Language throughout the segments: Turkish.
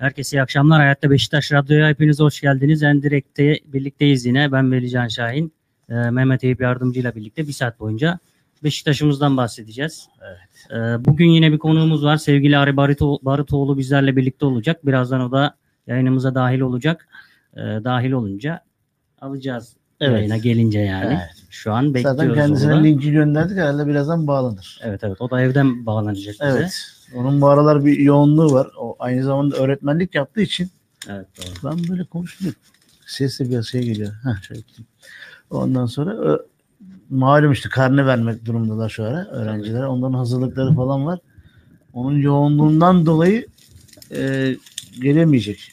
Herkese iyi akşamlar. Hayatta Beşiktaş Radyo'ya hepiniz hoş geldiniz. En direkte birlikteyiz yine. Ben Velican Şahin. Ee, Mehmet Eyüp yardımcıyla birlikte bir saat boyunca Beşiktaş'ımızdan bahsedeceğiz. Ee, bugün yine bir konuğumuz var. Sevgili Ari Barito, Barıtoğlu bizlerle birlikte olacak. Birazdan o da yayınımıza dahil olacak. Ee, dahil olunca alacağız Evet. yayına gelince yani. Evet. Şu an bekliyoruz. Zaten kendisine onu da. linki gönderdik herhalde birazdan bağlanır. Evet evet o da evden bağlanacak bize. Evet. Onun bu aralar bir yoğunluğu var. O aynı zamanda öğretmenlik yaptığı için Evet doğru. ben böyle konuşuyorum. Ses de biraz şey geliyor. Heh, şöyle gideyim. Ondan sonra ö, malum işte karne vermek durumundalar şu ara öğrencilere. Onların hazırlıkları falan var. Onun yoğunluğundan dolayı e, gelemeyecek.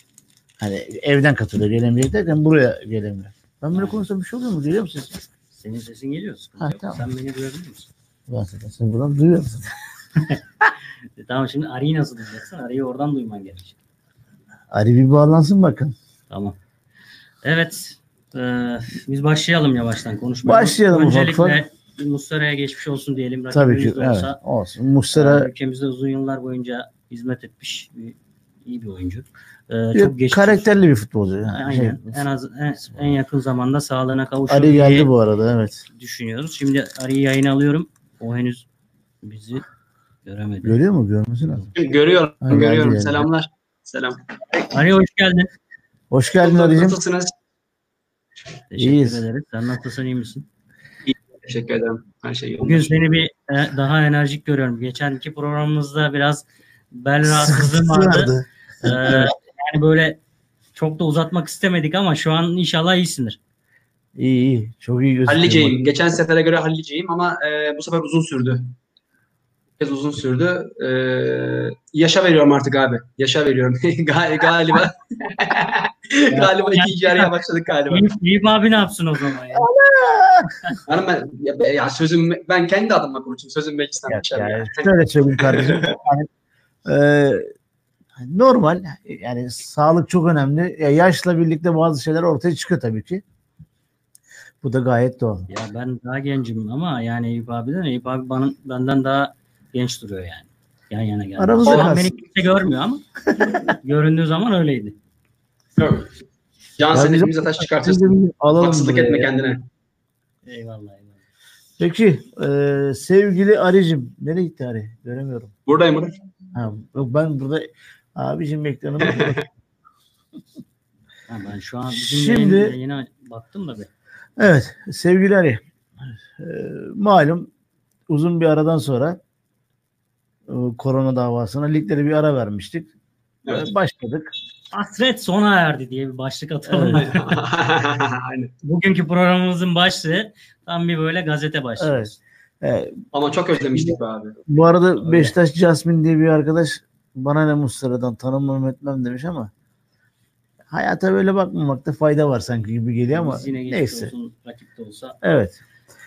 Hani evden katılıyor gelemeyecek derken buraya gelemiyor. Ben böyle konuşsam bir şey oluyor mu? Geliyor musun? Senin sesin geliyor. Ha, tamam. Sen beni duyabilir misin? Ben zaten seni buradan duyuyorum. E, tamam şimdi Ari'yi nasıl duyacaksın? Ari'yi oradan duyman gerekecek. Ali bir bağlansın bakın. Tamam. Evet. e, biz başlayalım yavaştan konuşmaya. Başlayalım Öncelikle ufak. Muslera'ya geçmiş olsun diyelim. Tabii ki. Evet, olsa, olsun. Muslera e, ülkemizde uzun yıllar boyunca hizmet etmiş bir, iyi bir oyuncu. E, bir çok geçmiş. karakterli bir futbolcu. Yani Aynen. şey, en az en, en yakın zamanda sağlığına kavuşur Ali geldi bu arada evet. düşünüyoruz. Şimdi Ari'yi yayına alıyorum. O henüz bizi göremedi. Görüyor mu? Görmesi lazım. Görüyorum, Ha, geldi, görüyorum. geldi. Selamlar. Selam. Ari hoş geldin. Hoş geldin Ali'cim. Nasılsınız? Teşekkür İyiyiz. ederiz. Sen nasılsın iyi misin? Teşekkür ederim. Her şey yolunda. Bugün seni bir e, daha enerjik görüyorum. Geçen iki programımızda biraz bel rahatsızlığım vardı. E, yani böyle çok da uzatmak istemedik ama şu an inşallah iyisindir. İyi iyi. Çok iyi gözüküyor. Halliceyim. Geçen sefere göre halliceyim ama e, bu sefer uzun sürdü. Biraz uzun sürdü. E, yaşa veriyorum artık abi. Yaşa veriyorum. Gal- galiba. galiba ikinci yarıya başladık galiba. Eyüp, abi ne yapsın o zaman ya? Hanım ben, ya, ya sözüm ben kendi adıma konuşayım. Sözüm meclisten Ya, dışarı. yani şöyle söyleyeyim kardeşim. Yani, e, normal. Yani sağlık çok önemli. Ya, yaşla birlikte bazı şeyler ortaya çıkıyor tabii ki. Bu da gayet doğal. Ya ben daha gencim ama yani Eyüp abiden Eyüp abi bana, benden daha genç duruyor yani. Yan yana geldi. Aramızda kalsın. beni kimse görmüyor ama göründüğü zaman öyleydi. Yok. Can sen elimize taş çıkartırsın. Alalım Haksızlık etme ya. kendine. Eyvallah eyvallah. Peki e, sevgili Arıcım. Nereye gitti Arı? Göremiyorum. Buradayım burada. Ha, yok ben burada abicim ekranıma Ha, ben şu an bizim Şimdi- yayın, yayına baktım da bir. Evet sevgili Ali. e, malum uzun bir aradan sonra korona davasına liglere bir ara vermiştik. Evet. E, Başladık. Hasret sona erdi diye bir başlık atalım. Evet. Aynen. Bugünkü programımızın başlığı tam bir böyle gazete başlığı. Evet. E, Ama çok özlemiştik be abi. bu arada Öyle. Beşiktaş Jasmine diye bir arkadaş bana ne Muslera'dan tanımam etmem demiş ama hayata böyle bakmamakta fayda var sanki gibi geliyor ama Biz yine neyse. olsun, rakip de olsa Evet.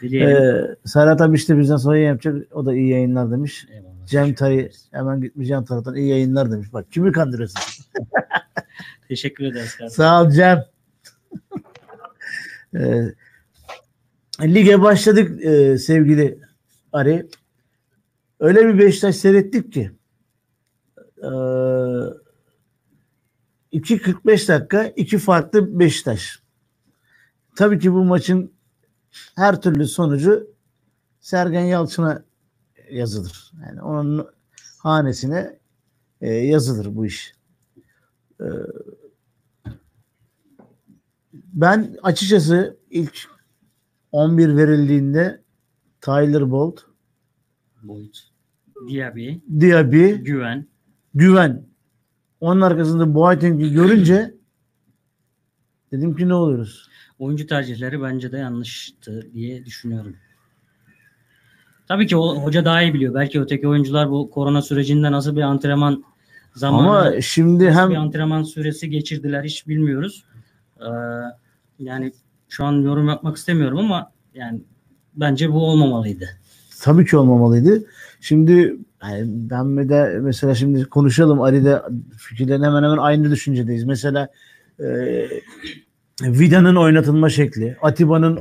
dileyelim. Ee, Serhat abi işte bizden sonra yapacak. O da iyi yayınlar demiş. Eyvallah. Cem ederiz. hemen gitmiş Cem taraftan iyi yayınlar demiş. Bak kimi kandırıyorsun? Teşekkür ederiz kardeşim. Sağ ol Cem. Ee, lige başladık e, sevgili Ari. Öyle bir Beşiktaş seyrettik ki e, 2.45 dakika iki farklı Beşiktaş. Tabii ki bu maçın her türlü sonucu Sergen Yalçın'a yazılır. Yani onun hanesine e, yazılır bu iş. E, ben açıkçası ilk 11 verildiğinde Tyler Bolt, Boyut. Diaby, Diaby, Güven. Güven. Onun arkasında Boateng'i görünce dedim ki ne oluyoruz? Oyuncu tercihleri bence de yanlıştı diye düşünüyorum. Tabii ki o hoca daha iyi biliyor. Belki öteki oyuncular bu korona sürecinde nasıl bir antrenman zamanı, Ama şimdi hem bir antrenman süresi geçirdiler hiç bilmiyoruz. Ee, yani şu an yorum yapmak istemiyorum ama yani bence bu olmamalıydı. tabii ki olmamalıydı. Şimdi yani ben de mesela şimdi konuşalım Ali'de fikirlerin hemen hemen aynı düşüncedeyiz. Mesela e, Vida'nın oynatılma şekli, Atiba'nın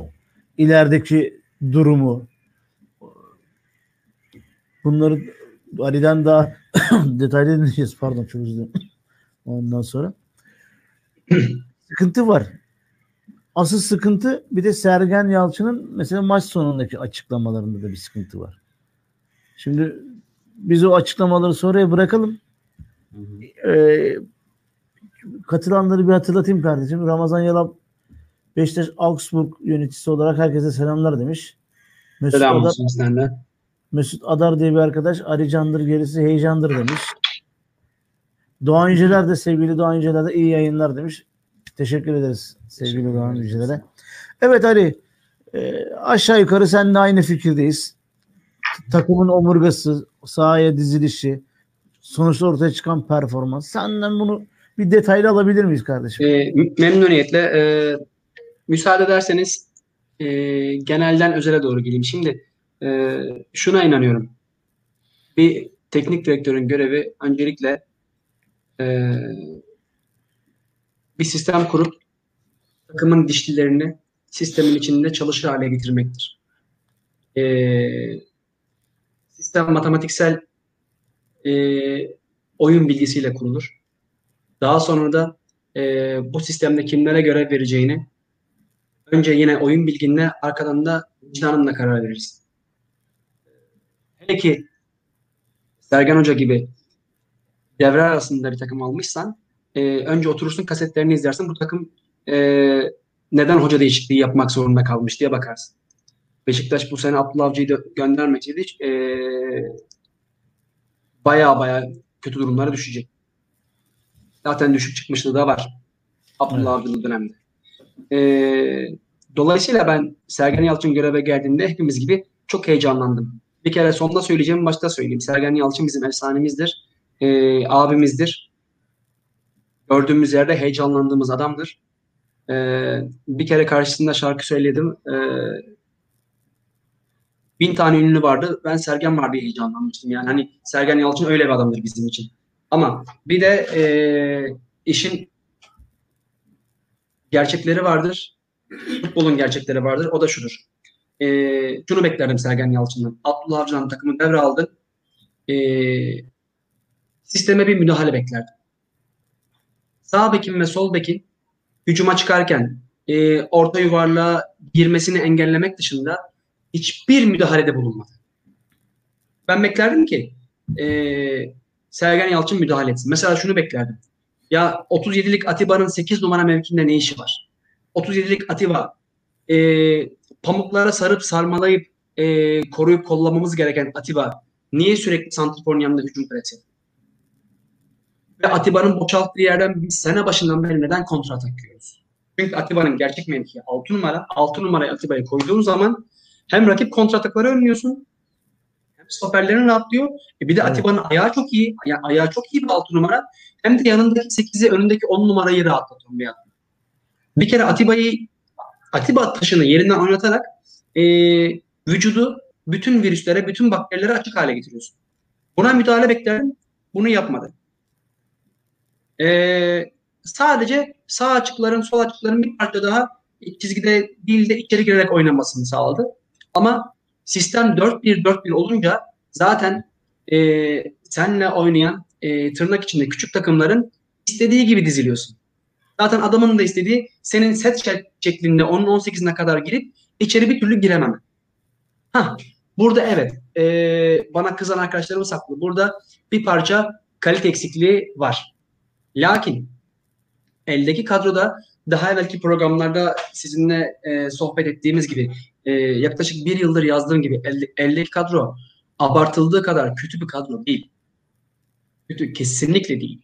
ilerideki durumu bunları Ali'den daha detaylı dinleyeceğiz. Pardon çok özür. Ondan sonra sıkıntı var. Asıl sıkıntı bir de Sergen Yalçın'ın mesela maç sonundaki açıklamalarında da bir sıkıntı var. Şimdi biz o açıklamaları sonraya bırakalım. Ee, katılanları bir hatırlatayım kardeşim. Ramazan Yalap Beşiktaş Augsburg yöneticisi olarak herkese selamlar demiş. Mesut Selam olsun sizden Mesut Adar diye bir arkadaş Aricandır gerisi heyecandır demiş. Doğan Yüceler de sevgili Doğan Yüceler de iyi yayınlar demiş. Teşekkür ederiz sevgili Teşekkür Doğan. Yüceler'e. Evet Ali e, aşağı yukarı seninle aynı fikirdeyiz. Takımın omurgası, sahaya dizilişi, sonuçta ortaya çıkan performans. Senden bunu bir detaylı alabilir miyiz kardeşim? E, memnuniyetle e, müsaade ederseniz e, genelden özele doğru geleyim. Şimdi e, şuna inanıyorum. Bir teknik direktörün görevi öncelikle e, bir sistem kurup takımın dişlilerini sistemin içinde çalışır hale getirmektir. E, sistem matematiksel e, oyun bilgisiyle kurulur. Daha sonra da e, bu sistemde kimlere görev vereceğini önce yine oyun bilginle arkadan da vicdanınla karar verirsin. Ki Sergen Hoca gibi devre arasında bir takım almışsan e, önce oturursun kasetlerini izlersin. Bu takım e, neden hoca değişikliği yapmak zorunda kalmış diye bakarsın. Beşiktaş bu sene Abdullah Avcı'yı da göndermeseydi e, baya baya kötü durumlara düşecek. Zaten düşük çıkmışlığı da var. Abdullah Avcı'nın dönemde. Ee, dolayısıyla ben Sergen Yalçın göreve geldiğinde hepimiz gibi çok heyecanlandım. Bir kere sonda söyleyeceğim, başta söyleyeyim. Sergen Yalçın bizim efsanemizdir. Ee, abimizdir. Gördüğümüz yerde heyecanlandığımız adamdır. Ee, bir kere karşısında şarkı söyledim. Ee, bin tane ünlü vardı. Ben Sergen var heyecanlanmıştım. Yani hani Sergen Yalçın öyle bir adamdır bizim için. Ama bir de e, işin gerçekleri vardır. Futbolun gerçekleri vardır. O da şudur. E, şunu beklerdim Sergen Yalçın'dan. Abdullah Avcı'dan takımı devraldı. E, sisteme bir müdahale beklerdim. Sağ bekin ve sol bekin hücuma çıkarken e, orta yuvarlığa girmesini engellemek dışında hiçbir müdahalede bulunmadı. Ben beklerdim ki e, Sergen Yalçın müdahale etsin. Mesela şunu beklerdim. Ya 37'lik Atiba'nın 8 numara mevkinde ne işi var? 37'lik Atiba e, pamuklara sarıp sarmalayıp e, koruyup kollamamız gereken Atiba niye sürekli santrforun yanında hücum presi? Ve Atiba'nın boşalttığı yerden biz sene başından beri neden kontra atak? Çünkü Atiba'nın gerçek mevkii 6 numara. 6 numaraya Atiba'yı koyduğun zaman hem rakip kontra atakları önlüyorsun hem stoperlerin rahatlıyor. E bir de Evet. Atiba'nın ayağı çok iyi. Aya- ayağı çok iyi bir 6 numara. Hem de yanındaki 8'i önündeki 10 numarayı rahatlatan bir adam. Bir kere Atiba'yı Atiba taşını yerinden oynatarak e, vücudu bütün virüslere, bütün bakterilere açık hale getiriyorsun. Buna müdahale beklerdim. Bunu yapmadı. E, sadece sağ açıkların, sol açıkların bir parça daha çizgide değil de içeri girerek oynamasını sağladı. Ama sistem 4-1-4-1 olunca zaten e, senle oynayan e, tırnak içinde küçük takımların istediği gibi diziliyorsun. Zaten adamın da istediği senin set şek- şeklinde onun 18'ine kadar girip içeri bir türlü girememen. Ha, burada evet e, bana kızan arkadaşlarımız haklı. Burada bir parça kalite eksikliği var. Lakin eldeki kadroda daha evvelki programlarda sizinle e, sohbet ettiğimiz gibi e, yaklaşık bir yıldır yazdığım gibi elde, eldeki kadro abartıldığı kadar kötü bir kadro değil. Kötü kesinlikle değil.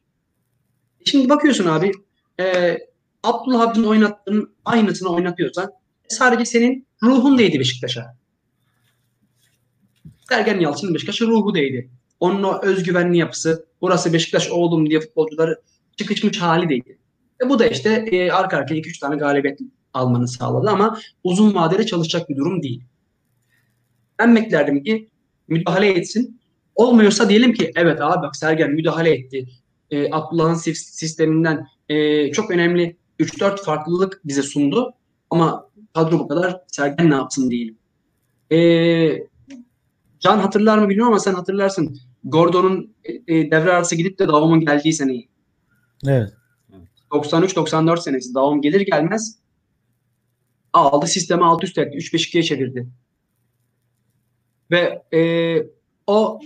Şimdi bakıyorsun abi e, Abdullah Abd'ın oynattığının aynısını oynatıyorsan sadece senin ruhun değdi Beşiktaş'a. Sergen Yalçın'ın Beşiktaş'a ruhu değdi. Onun o özgüvenli yapısı, burası Beşiktaş oğlum diye futbolcuları çıkışmış hali değdi. E bu da işte e, arka arkaya 2-3 tane galibiyet almanı sağladı ama uzun vadede çalışacak bir durum değil. Ben beklerdim ki müdahale etsin. Olmuyorsa diyelim ki evet abi bak Sergen müdahale etti. E, Abdullah'ın sis- sisteminden e, çok önemli 3-4 farklılık bize sundu. Ama kadro bu kadar Sergen ne yapsın diyelim. E, Can hatırlar mı bilmiyorum ama sen hatırlarsın. Gordon'un e, e, devre arası gidip de Davam'ın geldiği seneyi. Evet. 93-94 senesi Daum gelir gelmez aldı sistemi alt üst etti. 3-5-2'ye çevirdi. Ve e, o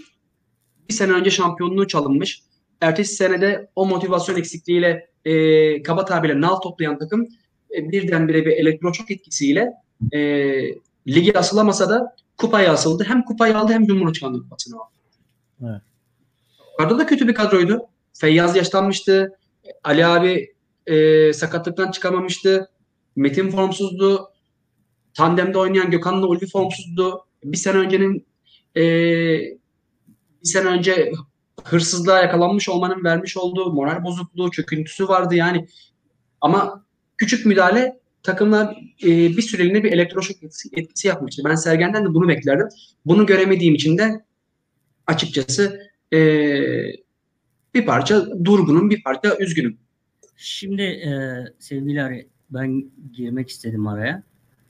bir sene önce şampiyonluğu çalınmış. Ertesi senede o motivasyon eksikliğiyle e, kaba tabirle nal toplayan takım e, birdenbire bir elektroşok etkisiyle e, ligi asılamasa da kupaya asıldı. Hem kupayı aldı hem Cumhurbaşkanlığı kupasını aldı. Evet. Orada da kötü bir kadroydu. Feyyaz yaşlanmıştı. Ali abi e, sakatlıktan çıkamamıştı. Metin formsuzdu. Tandemde oynayan Gökhan'la Ulvi formsuzdu. Bir sene öncenin e, bir sene önce hırsızlığa yakalanmış olmanın vermiş olduğu moral bozukluğu, çöküntüsü vardı yani. Ama küçük müdahale takımla e, bir süreliğine bir elektroşok etkisi, etkisi yapmıştı. Ben Sergen'den de bunu beklerdim. Bunu göremediğim için de açıkçası e, bir parça durgunum, bir parça üzgünüm. Şimdi e, sevgili Ari, ben girmek istedim araya.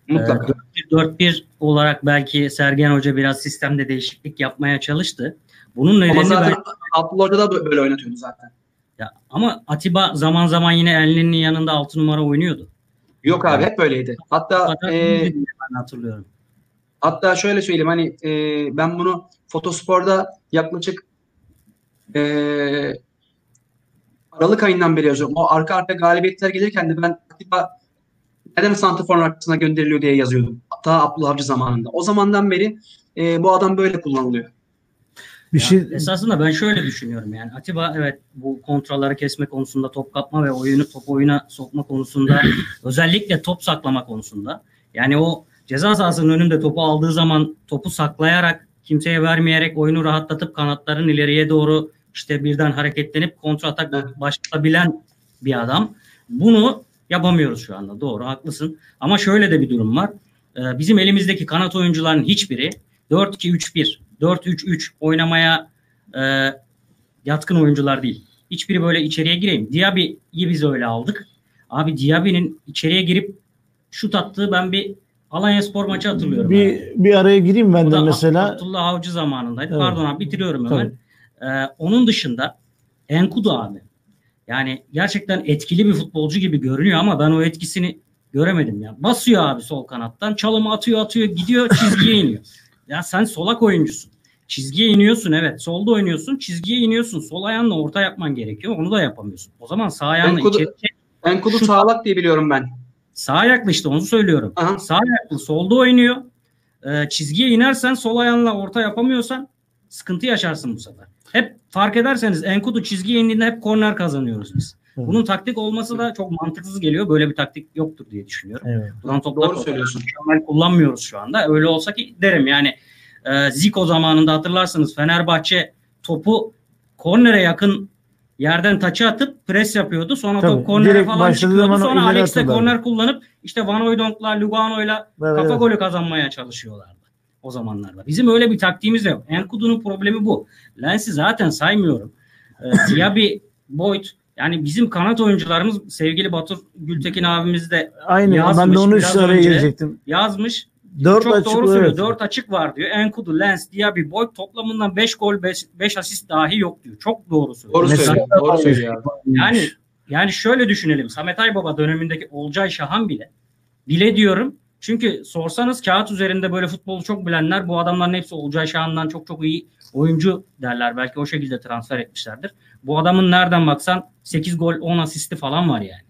Mutlaka. E, 4-1 olarak belki Sergen Hoca biraz sistemde değişiklik yapmaya çalıştı. Bunun nedeni Ama zaten ben, Abdullah Hoca da böyle oynatıyordu zaten. ya, ama Atiba zaman zaman yine Elnen'in yanında 6 numara oynuyordu. Yok abi hep böyleydi. Hatta Fakat e, ben hatırlıyorum. hatta şöyle söyleyeyim hani e, ben bunu Fotospor'da yaklaşık e, Aralık ayından beri yazıyorum. O arka arka galibiyetler gelirken de ben Atiba neden Santrafor'un arkasına gönderiliyor diye yazıyordum. Hatta Abdullah Avcı zamanında. O zamandan beri e, bu adam böyle kullanılıyor. Bir Ya, şey Esasında ben şöyle düşünüyorum yani Atiba evet bu kontraları kesme konusunda top kapma ve oyunu top oyuna sokma konusunda özellikle top saklama konusunda yani o ceza sahasının önünde topu aldığı zaman topu saklayarak kimseye vermeyerek oyunu rahatlatıp kanatların ileriye doğru işte birden hareketlenip kontra atak başlatabilen bir adam. Bunu yapamıyoruz şu anda. Doğru haklısın. Ama şöyle de bir durum var. Ee, bizim elimizdeki kanat oyuncuların hiçbiri 4-2-3-1, 4-3-3 oynamaya e, yatkın oyuncular değil. Hiçbiri böyle içeriye gireyim. Diaby'i biz öyle aldık. Abi Diaby'nin içeriye girip şut attığı ben bir Alanya Spor maçı hatırlıyorum. abi. bir, bir araya gireyim ben Bu de mesela. Abdullah Avcı zamanındaydı. Evet. Pardon abi bitiriyorum hemen. Ee, onun dışında Enkudu abi. Yani gerçekten etkili bir futbolcu gibi görünüyor ama ben o etkisini göremedim ya. Basıyor abi sol kanattan. Çalımı atıyor atıyor gidiyor çizgiye iniyor. Ya sen solak oyuncusun. Çizgiye iniyorsun evet. Solda oynuyorsun. Çizgiye iniyorsun. Sol ayağınla orta yapman gerekiyor. Onu da yapamıyorsun. O zaman sağ ayağınla Enkudu- içeri Enkudu Şu- sağlak diye biliyorum ben. Sağ ayaklı işte onu söylüyorum. Aha. Sağ ayaklı solda oynuyor. Ee, çizgiye inersen sol ayağınla orta yapamıyorsan sıkıntı yaşarsın bu sefer. Hep fark ederseniz Enkudu çizgiye indiğinde hep korner kazanıyoruz biz. Evet. Bunun taktik olması da çok mantıksız geliyor. Böyle bir taktik yoktur diye düşünüyorum. Evet. Buradan toplar Doğru söylüyorsun. mükemmel kullanmıyoruz şu anda. Öyle olsa ki derim yani e, Zico zamanında hatırlarsınız Fenerbahçe topu kornere yakın yerden taça atıp pres yapıyordu. Sonra Tabii, top kornere falan çıkıyordu. zaman Sonra ileri Alex de atıyorlardı. korner kullanıp işte Van Hooydonk'la Lugano'yla Evet, kafa evet. golü kazanmaya çalışıyorlardı o zamanlarda. Bizim öyle bir taktiğimiz de yok. Enkudu'nun problemi bu. Lens'i zaten saymıyorum. Ee, Diaby, Boyd yani bizim kanat oyuncularımız sevgili Batur Gültekin abimiz de Aynı ya, ben Yazmış de onu biraz işte araya önce. gelecektim. yazmış. Dört Çok açık doğru söylüyor. evet. 4 açık var diyor. Enkudu, Lens, Diaby, Boyd toplamından 5 gol 5 asist dahi yok diyor. Çok doğru söylüyor. Doğru Mesela- söylüyor. Doğru söylüyor. Yani yani şöyle düşünelim. Samet Aybaba dönemindeki Olcay Şahan bile bile diyorum. Çünkü sorsanız kağıt üzerinde böyle futbolu çok bilenler bu adamların hepsi Olcay Şahan'dan çok çok iyi oyuncu derler. Belki o şekilde transfer etmişlerdir. Bu adamın nereden baksan 8 gol 10 asisti falan var yani.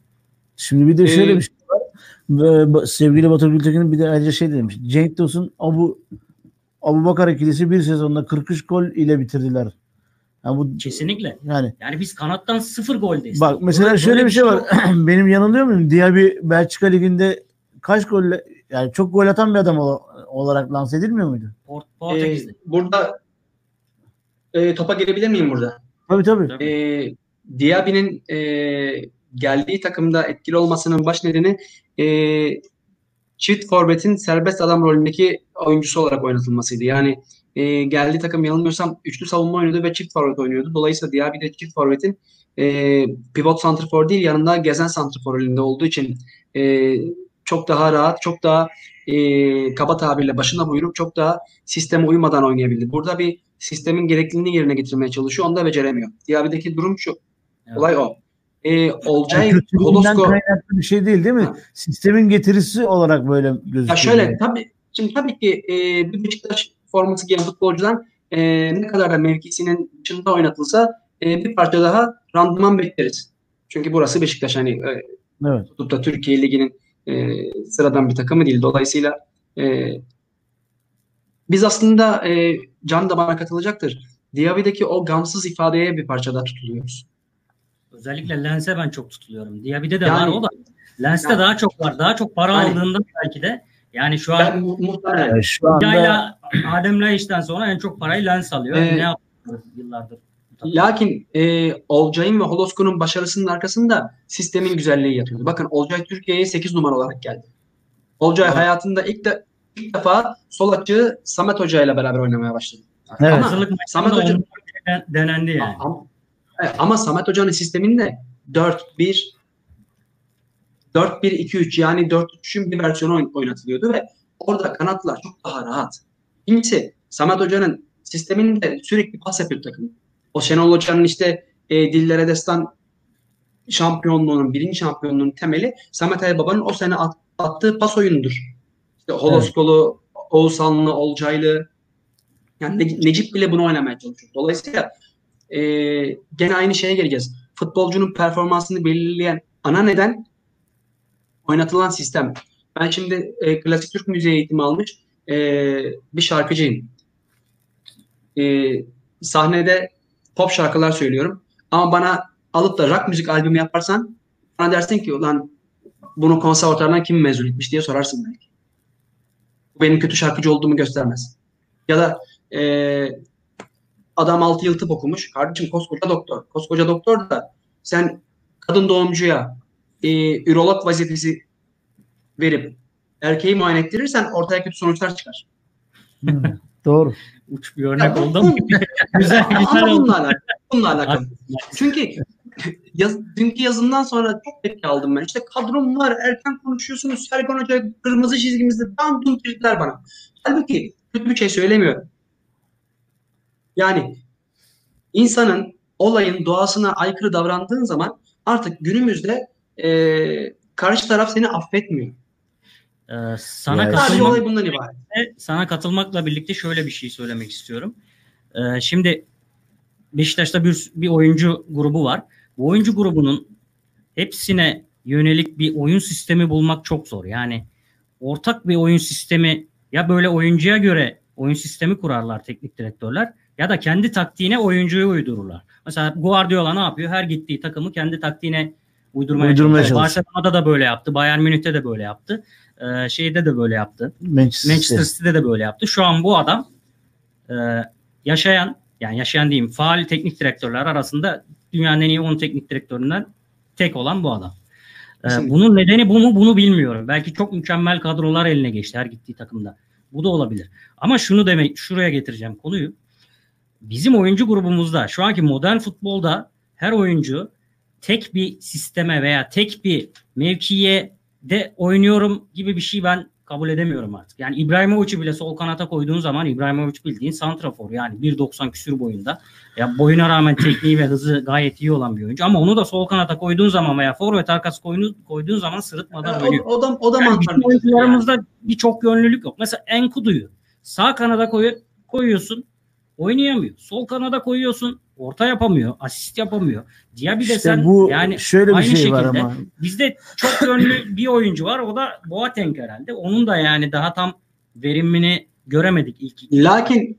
Şimdi bir de şöyle Ee, bir şey var. Sevgili Batur Gültekin'in bir de ayrıca şey demiş. Cenk Tosun Abu Abu Bakar ikilisi bir sezonda 43 gol ile bitirdiler. Yani bu Kesinlikle. yani Yani biz kanattan sıfır goldeyiz. bak mesela Böyle- şöyle böyle bir şey var. yok. Benim yanılıyor muyum? Diaby Belçika liginde kaç golle yani çok gol atan bir adam ola- olarak lanse edilmiyor muydu? Port- Ee, Portekiz'de. burada e, topa girebilir miyim burada? Tabii tabii. E, Diaby'nin e, geldiği takımda etkili olmasının baş nedeni e, çift forvetin serbest adam rolündeki oyuncusu olarak oynatılmasıydı. Yani e, geldiği takım yanılmıyorsam üçlü savunma oynuyordu ve çift forvet oynuyordu. Dolayısıyla Diaby de çift forvetin e, pivot santrfor değil yanında gezen santrfor rolünde olduğu için e, çok daha rahat, çok daha e, kaba tabirle başına buyurup çok daha sisteme uymadan oynayabildi. Burada bir sistemin gerekliliğini yerine getirmeye çalışıyor. Onu da beceremiyor. Diaby'deki durum şu. Evet. Olay o. e, Olcay, Yani Holosko kaynaklı bir şey değil değil mi? Ha. Sistemin getirisi olarak böyle gözüküyor. Ya şöyle tabii şimdi tabii ki e, bir Beşiktaş forması giyen futbolcudan e, ne kadar da mevkisinin dışında oynatılsa e, bir parça daha randıman bekleriz. Çünkü burası Beşiktaş hani e, Evet. tutup da Türkiye Ligi'nin e, sıradan bir takımı değil. Dolayısıyla e, biz aslında e, Can da bana katılacaktır. Diaby'deki o gamsız ifadeye bir parça daha tutuluyoruz. Özellikle Lens'e ben çok tutuluyorum. Diaby'de de Yani- var o da. Lens'te Yani- daha çok var. Daha çok para Yani- aldığında belki de. Yani şu Ben an mu- muhtemelen Yani şu anda Yayla Adem Laiç'ten sonra en çok parayı Lens alıyor. Ee, ne yapıyor yıllardır? Lakin e, Olcay'ın ve Holosko'nun başarısının arkasında sistemin güzelliği yatıyordu. Bakın Olcay Türkiye'ye 8 numara olarak geldi. Olcay Evet. hayatında ilk, de, ilk defa sol açığı Samet Hoca ile beraber oynamaya başladı. Evet. Ama, Hazırlık Samet maçında Hoca- denendi yani. ama, ama Samet Hoca'nın sisteminde 4-1 4-1-2-3 yani 4-3'ün bir versiyonu oyn- oynatılıyordu ve orada kanatlar çok daha rahat. İkincisi Samet Hoca'nın sisteminde sürekli pas yapıyor takım. O Şenol Hoca'nın işte e, Dillere Destan şampiyonluğunun, birinci şampiyonluğunun temeli Samet Aybaba'nın o sene at- attığı pas oyunudur. İşte Holoskolu, Oğuzhanlı, Olcaylı yani Ne- Necip bile bunu oynamaya çalışıyor. Dolayısıyla e, gene aynı şeye geleceğiz. Futbolcunun performansını belirleyen ana neden oynatılan sistem. Ben şimdi e, klasik Türk müziği eğitimi almış e, bir şarkıcıyım. E, sahnede pop şarkılar söylüyorum. Ama bana alıp da rock müzik albümü yaparsan bana dersin ki ulan bunu konservatuardan kim mezun etmiş diye sorarsın belki. Benim kötü şarkıcı olduğumu göstermez. Ya da e, adam 6 yıl tıp okumuş. Kardeşim koskoca doktor. Koskoca doktor da sen kadın doğumcuya e, ürolog vazifesi verip erkeği muayene ettirirsen ortaya kötü sonuçlar çıkar. Hı, Doğru. Uç bir örnek Ya, oldu ama güzel Ama güzel oldu. bununla alakalı. Bununla alakalı. Çünkü yaz, dünkü yazımdan sonra çok tepki aldım ben. İşte kadrom var, erken konuşuyorsunuz, Serkan Hoca kırmızı çizgimizde tam dün tweetler bana. Halbuki kötü bir şey söylemiyorum. Yani insanın olayın doğasına aykırı davrandığın zaman artık günümüzde e, karşı taraf seni affetmiyor. Ee, sana Sadece katılmak olay bundan ibaret. sana katılmakla birlikte şöyle bir şey söylemek istiyorum. Ee, şimdi Beşiktaş'ta bir, bir oyuncu grubu var. Bu oyuncu grubunun hepsine yönelik bir oyun sistemi bulmak çok zor. Yani ortak bir oyun sistemi ya böyle oyuncuya göre oyun sistemi kurarlar teknik direktörler ya da kendi taktiğine oyuncuyu uydururlar. Mesela Guardiola ne yapıyor? Her gittiği takımı kendi taktiğine uydurmaya, Uydurmaya çalışıyor. Barcelona'da da böyle yaptı. Bayern Münih'te de böyle yaptı. Ee, şeyde de böyle yaptı. Manchester, Manchester City. City'de de böyle yaptı. Şu an bu adam e, yaşayan yani yaşayan diyeyim faal teknik direktörler arasında dünyanın en iyi 10 teknik direktöründen tek olan bu adam. Kesinlikle. bunun nedeni bu mu bunu bilmiyorum. Belki çok mükemmel kadrolar eline geçti her gittiği takımda. Bu da olabilir. Ama şunu demek şuraya getireceğim konuyu. Bizim oyuncu grubumuzda şu anki modern futbolda her oyuncu tek bir sisteme veya tek bir mevkiye de oynuyorum gibi bir şey ben kabul edemiyorum artık. Yani İbrahimovic'i bile sol kanata koyduğun zaman İbrahimovic bildiğin santrafor yani 1.90 küsür boyunda. Ya boyuna rağmen tekniği ve hızı gayet iyi olan bir oyuncu ama onu da sol kanata koyduğun zaman veya forvet arkası koyduğun, koyduğun zaman sırıtmadan oynuyor. O, o da, o da Yani bizim oyuncularımızda bir çok yönlülük yok. Mesela Enkudu'yu sağ kanada koy, koyuyorsun oynayamıyor. Sol kanada koyuyorsun orta yapamıyor. Asist yapamıyor. Diaby de İşte sen bu yani şöyle bir aynı şey var şekilde ama. Bizde çok yönlü bir oyuncu var. O da Boateng herhalde. Onun da yani daha tam verimini göremedik ilk. Lakin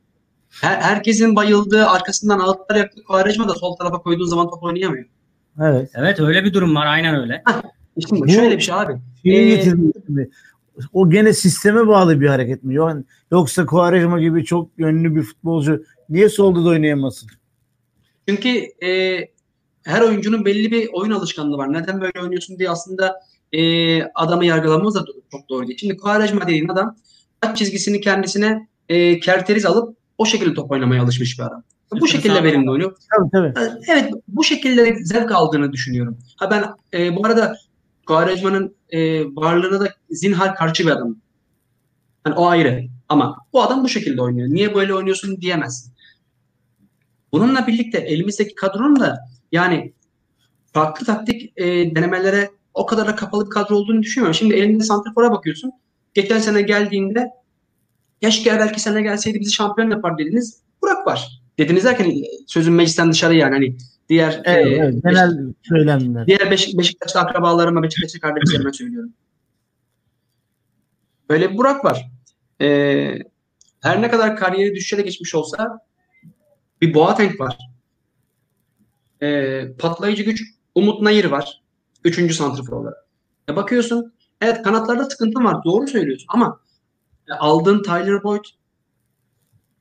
her, herkesin bayıldığı arkasından ağıtlar yaktı Quaresma da sol tarafa koyduğun zaman top oynayamıyor. Evet. Evet öyle bir durum var. Aynen öyle. İşte Bu- şöyle bir şey abi. Ee, getirdi mi? O gene sisteme bağlı bir hareket mi? Yani yoksa Quaresma gibi çok yönlü bir futbolcu niye solda da oynayamasın? Çünkü e, her oyuncunun belli bir oyun alışkanlığı var. Neden böyle oynuyorsun diye aslında e, adamı yargılamamız da çok doğru değil. Şimdi Quaresma dediğin adam taç çizgisini kendisine e, kerteriz alıp o şekilde top oynamaya alışmış bir adam. Bu Sırtını şekilde verimli oynuyor. Tabii tabii. Evet bu şekilde zevk aldığını düşünüyorum. Ha ben e, bu arada Quaresma'nın e, varlığına da zinhar karşı bir adam. Yani o ayrı. Ama bu adam bu şekilde oynuyor. Niye böyle oynuyorsun diyemezsin. Bununla birlikte elimizdeki kadronun da yani farklı taktik e, denemelere o kadar da kapalı bir kadro olduğunu düşünmüyorum. Şimdi elinde santrafora bakıyorsun. Geçen sene geldiğinde keşke belki sene gelseydi bizi şampiyon yapar dediniz. Burak var. Dediniz derken sözün meclisten dışarı yani hani diğer Evet, e, evet, Beşik- genel söylemler. Diğer Beşik, Beşiktaşlı akrabalarıma, Beşiktaşlı kardeşlerime söylüyorum. Böyle bir Burak var. Ee, her ne kadar kariyeri düşüşe geçmiş olsa bir Boateng var. Ee, patlayıcı güç Umut Nayır var. Üçüncü santrfor olarak. E bakıyorsun evet kanatlarda sıkıntı var. Doğru söylüyorsun ama e, aldığın Tyler Boyd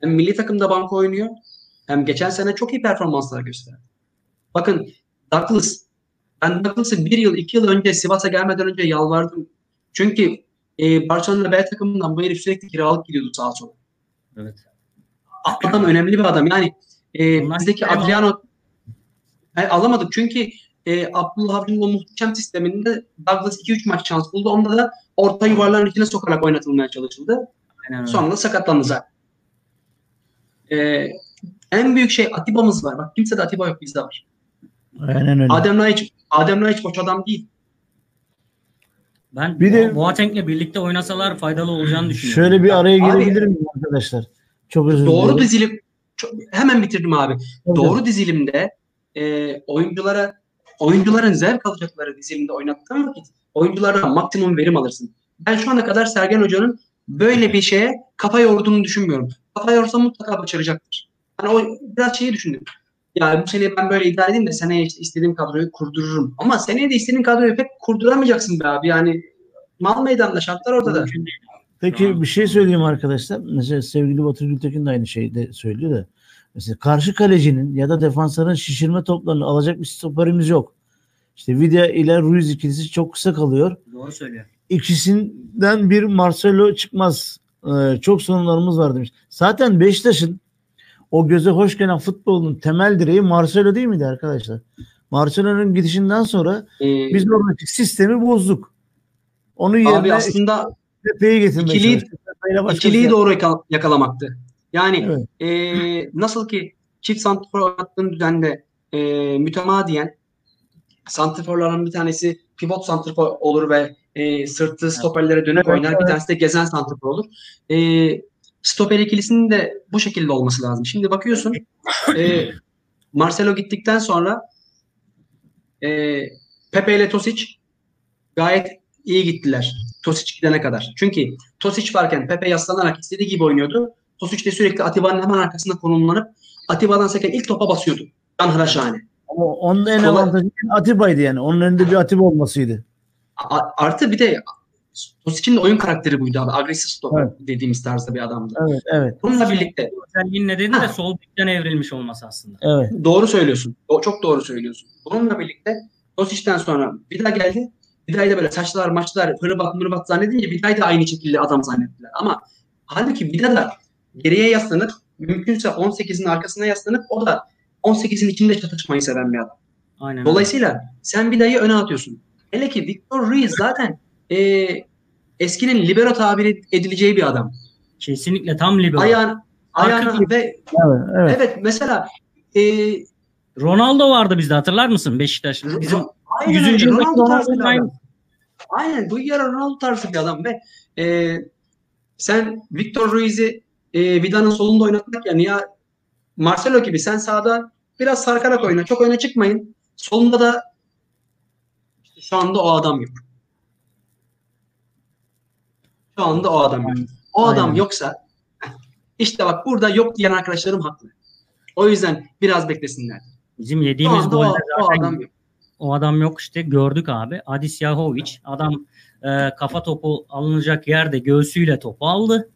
hem milli takımda banko oynuyor hem geçen sene çok iyi performanslar gösterdi. Bakın Douglas ben Douglas'ı bir yıl, iki yıl önce Sivas'a gelmeden önce yalvardım. Çünkü e, Barcelona B takımından bu herif sürekli kiralık gidiyordu sağa sola. Evet. Adam önemli bir adam. Yani e, Bunlar bizdeki Adriano Yani alamadık çünkü e, Abdullah Avcı'nın o muhteşem sisteminde Douglas 2-3 maç şans buldu. Onda da orta yuvarların içine sokarak oynatılmaya çalışıldı. Aynen öyle. Sonra da sakatlandı zaten. E, en büyük şey Atiba'mız var. Bak kimse de Atiba yok bizde var. Aynen öyle. Adem Laiç, Adem Laiç boş adam değil. Ben Bir de- Boateng'le birlikte oynasalar faydalı olacağını düşünüyorum. Şöyle bir araya girebilir miyim arkadaşlar? Çok özür Doğru dilerim. dizilim çok- hemen bitirdim abi. Tabii. Doğru dizilimde e, oyunculara oyuncuların zevk alacakları dizilimde oynattığın vakit oyunculara maksimum verim alırsın. Ben şu ana kadar Sergen Hoca'nın böyle bir şeye kafa yorduğunu düşünmüyorum. Kafa yorsa mutlaka başaracaktır. Hani o biraz şeyi düşündüm. Ya bu sene ben böyle idare edeyim de seneye işte istediğim kadroyu kurdururum. Ama seneye de istediğin kadroyu pek kurduramayacaksın be abi. Yani mal meydanda şartlar ortada. Mümkün değil. Peki bir şey söyleyeyim arkadaşlar. Mesela sevgili Batı Gültekin de aynı şeyi de söylüyor da. Mesela karşı kalecinin ya da defansların şişirme toplarını alacak bir stoperimiz yok. İşte Vidya ile Ruiz ikilisi çok kısa kalıyor. Doğru söylüyor. İkisinden bir Marcelo çıkmaz. Ee, çok sorunlarımız var demiş. Zaten Beşiktaş'ın o göze hoş gelen futbolun temel direği Marcelo değil miydi arkadaşlar? Marcelo'nun gidişinden sonra Ee, biz oradaki sistemi bozduk. Onun yerine abi aslında Pepe'yi getirmeye ikiliyi- İkiliyi doğru yakal- yakalamaktı. Yani Evet. eee, nasıl ki çift santrfor oynattığın düzende eee mütemadiyen santrforların bir tanesi pivot santrfor olur ve eee, sırtı stoperlere dönük Evet, oynar. Bir tanesi de gezen santrfor olur. Eee stoper ikilisinin de bu şekilde olması lazım. Şimdi bakıyorsun eee, Marcelo gittikten sonra eee, Pepe ile Tosic gayet iyi gittiler. Tosic gidene kadar. Çünkü Tosic varken Pepe yaslanarak istediği gibi oynuyordu. Tosic de sürekli Atiba'nın hemen arkasında konumlanıp Atiba'dan seken ilk topa basıyordu. Canhıra şahane. Ama onun en Kolay- avantajı Atiba'ydı yani. Onun önünde bir Atiba olmasıydı. A- artı bir de Tosic'in de oyun karakteri buydu abi. Agresif stoper Evet. dediğimiz tarzda bir adamdı. Evet, evet, Bununla birlikte Özelliğin nedeni de Ha. sol bekten evrilmiş olması aslında. evet. doğru söylüyorsun. O çok doğru söylüyorsun. Bununla birlikte Tosic'ten sonra bir daha geldi. Bir daha da böyle saçlar maçlar hırbat mırbat zannedince bir daha da aynı şekilde adam zannettiler. Ama halbuki bir daha da geriye yaslanıp mümkünse 18'in arkasına yaslanıp o da 18'in içinde çatışmayı seven bir adam. Aynen. Dolayısıyla sen bir dayı öne atıyorsun. Hele ki Victor Ruiz zaten e, eskinin libero tabiri edileceği bir adam. Kesinlikle tam libero. Ayağın, Arka ayağına ve Evet, evet. evet mesela e, Ronaldo vardı bizde hatırlar mısın Beşiktaş? Bizim aynen 100. öyle, yıldaki Ronaldo Aynen bu yara Ronaldo tarzı bir adam ve e, sen Victor Ruiz'i e, Vida'nın solunda oynatmak yani ya Marcelo gibi sen sağda biraz sarkarak oyna. Çok öne çıkmayın. Solunda da işte şu anda o adam yok. Şu anda o adam yok. O adam Aynen. yoksa işte bak burada yok diyen arkadaşlarım haklı. O yüzden biraz beklesinler. Bizim yediğimiz o zaten adam yok. O adam yok işte gördük abi. Adis Yahovic adam e, kafa topu alınacak yerde göğsüyle topu aldı.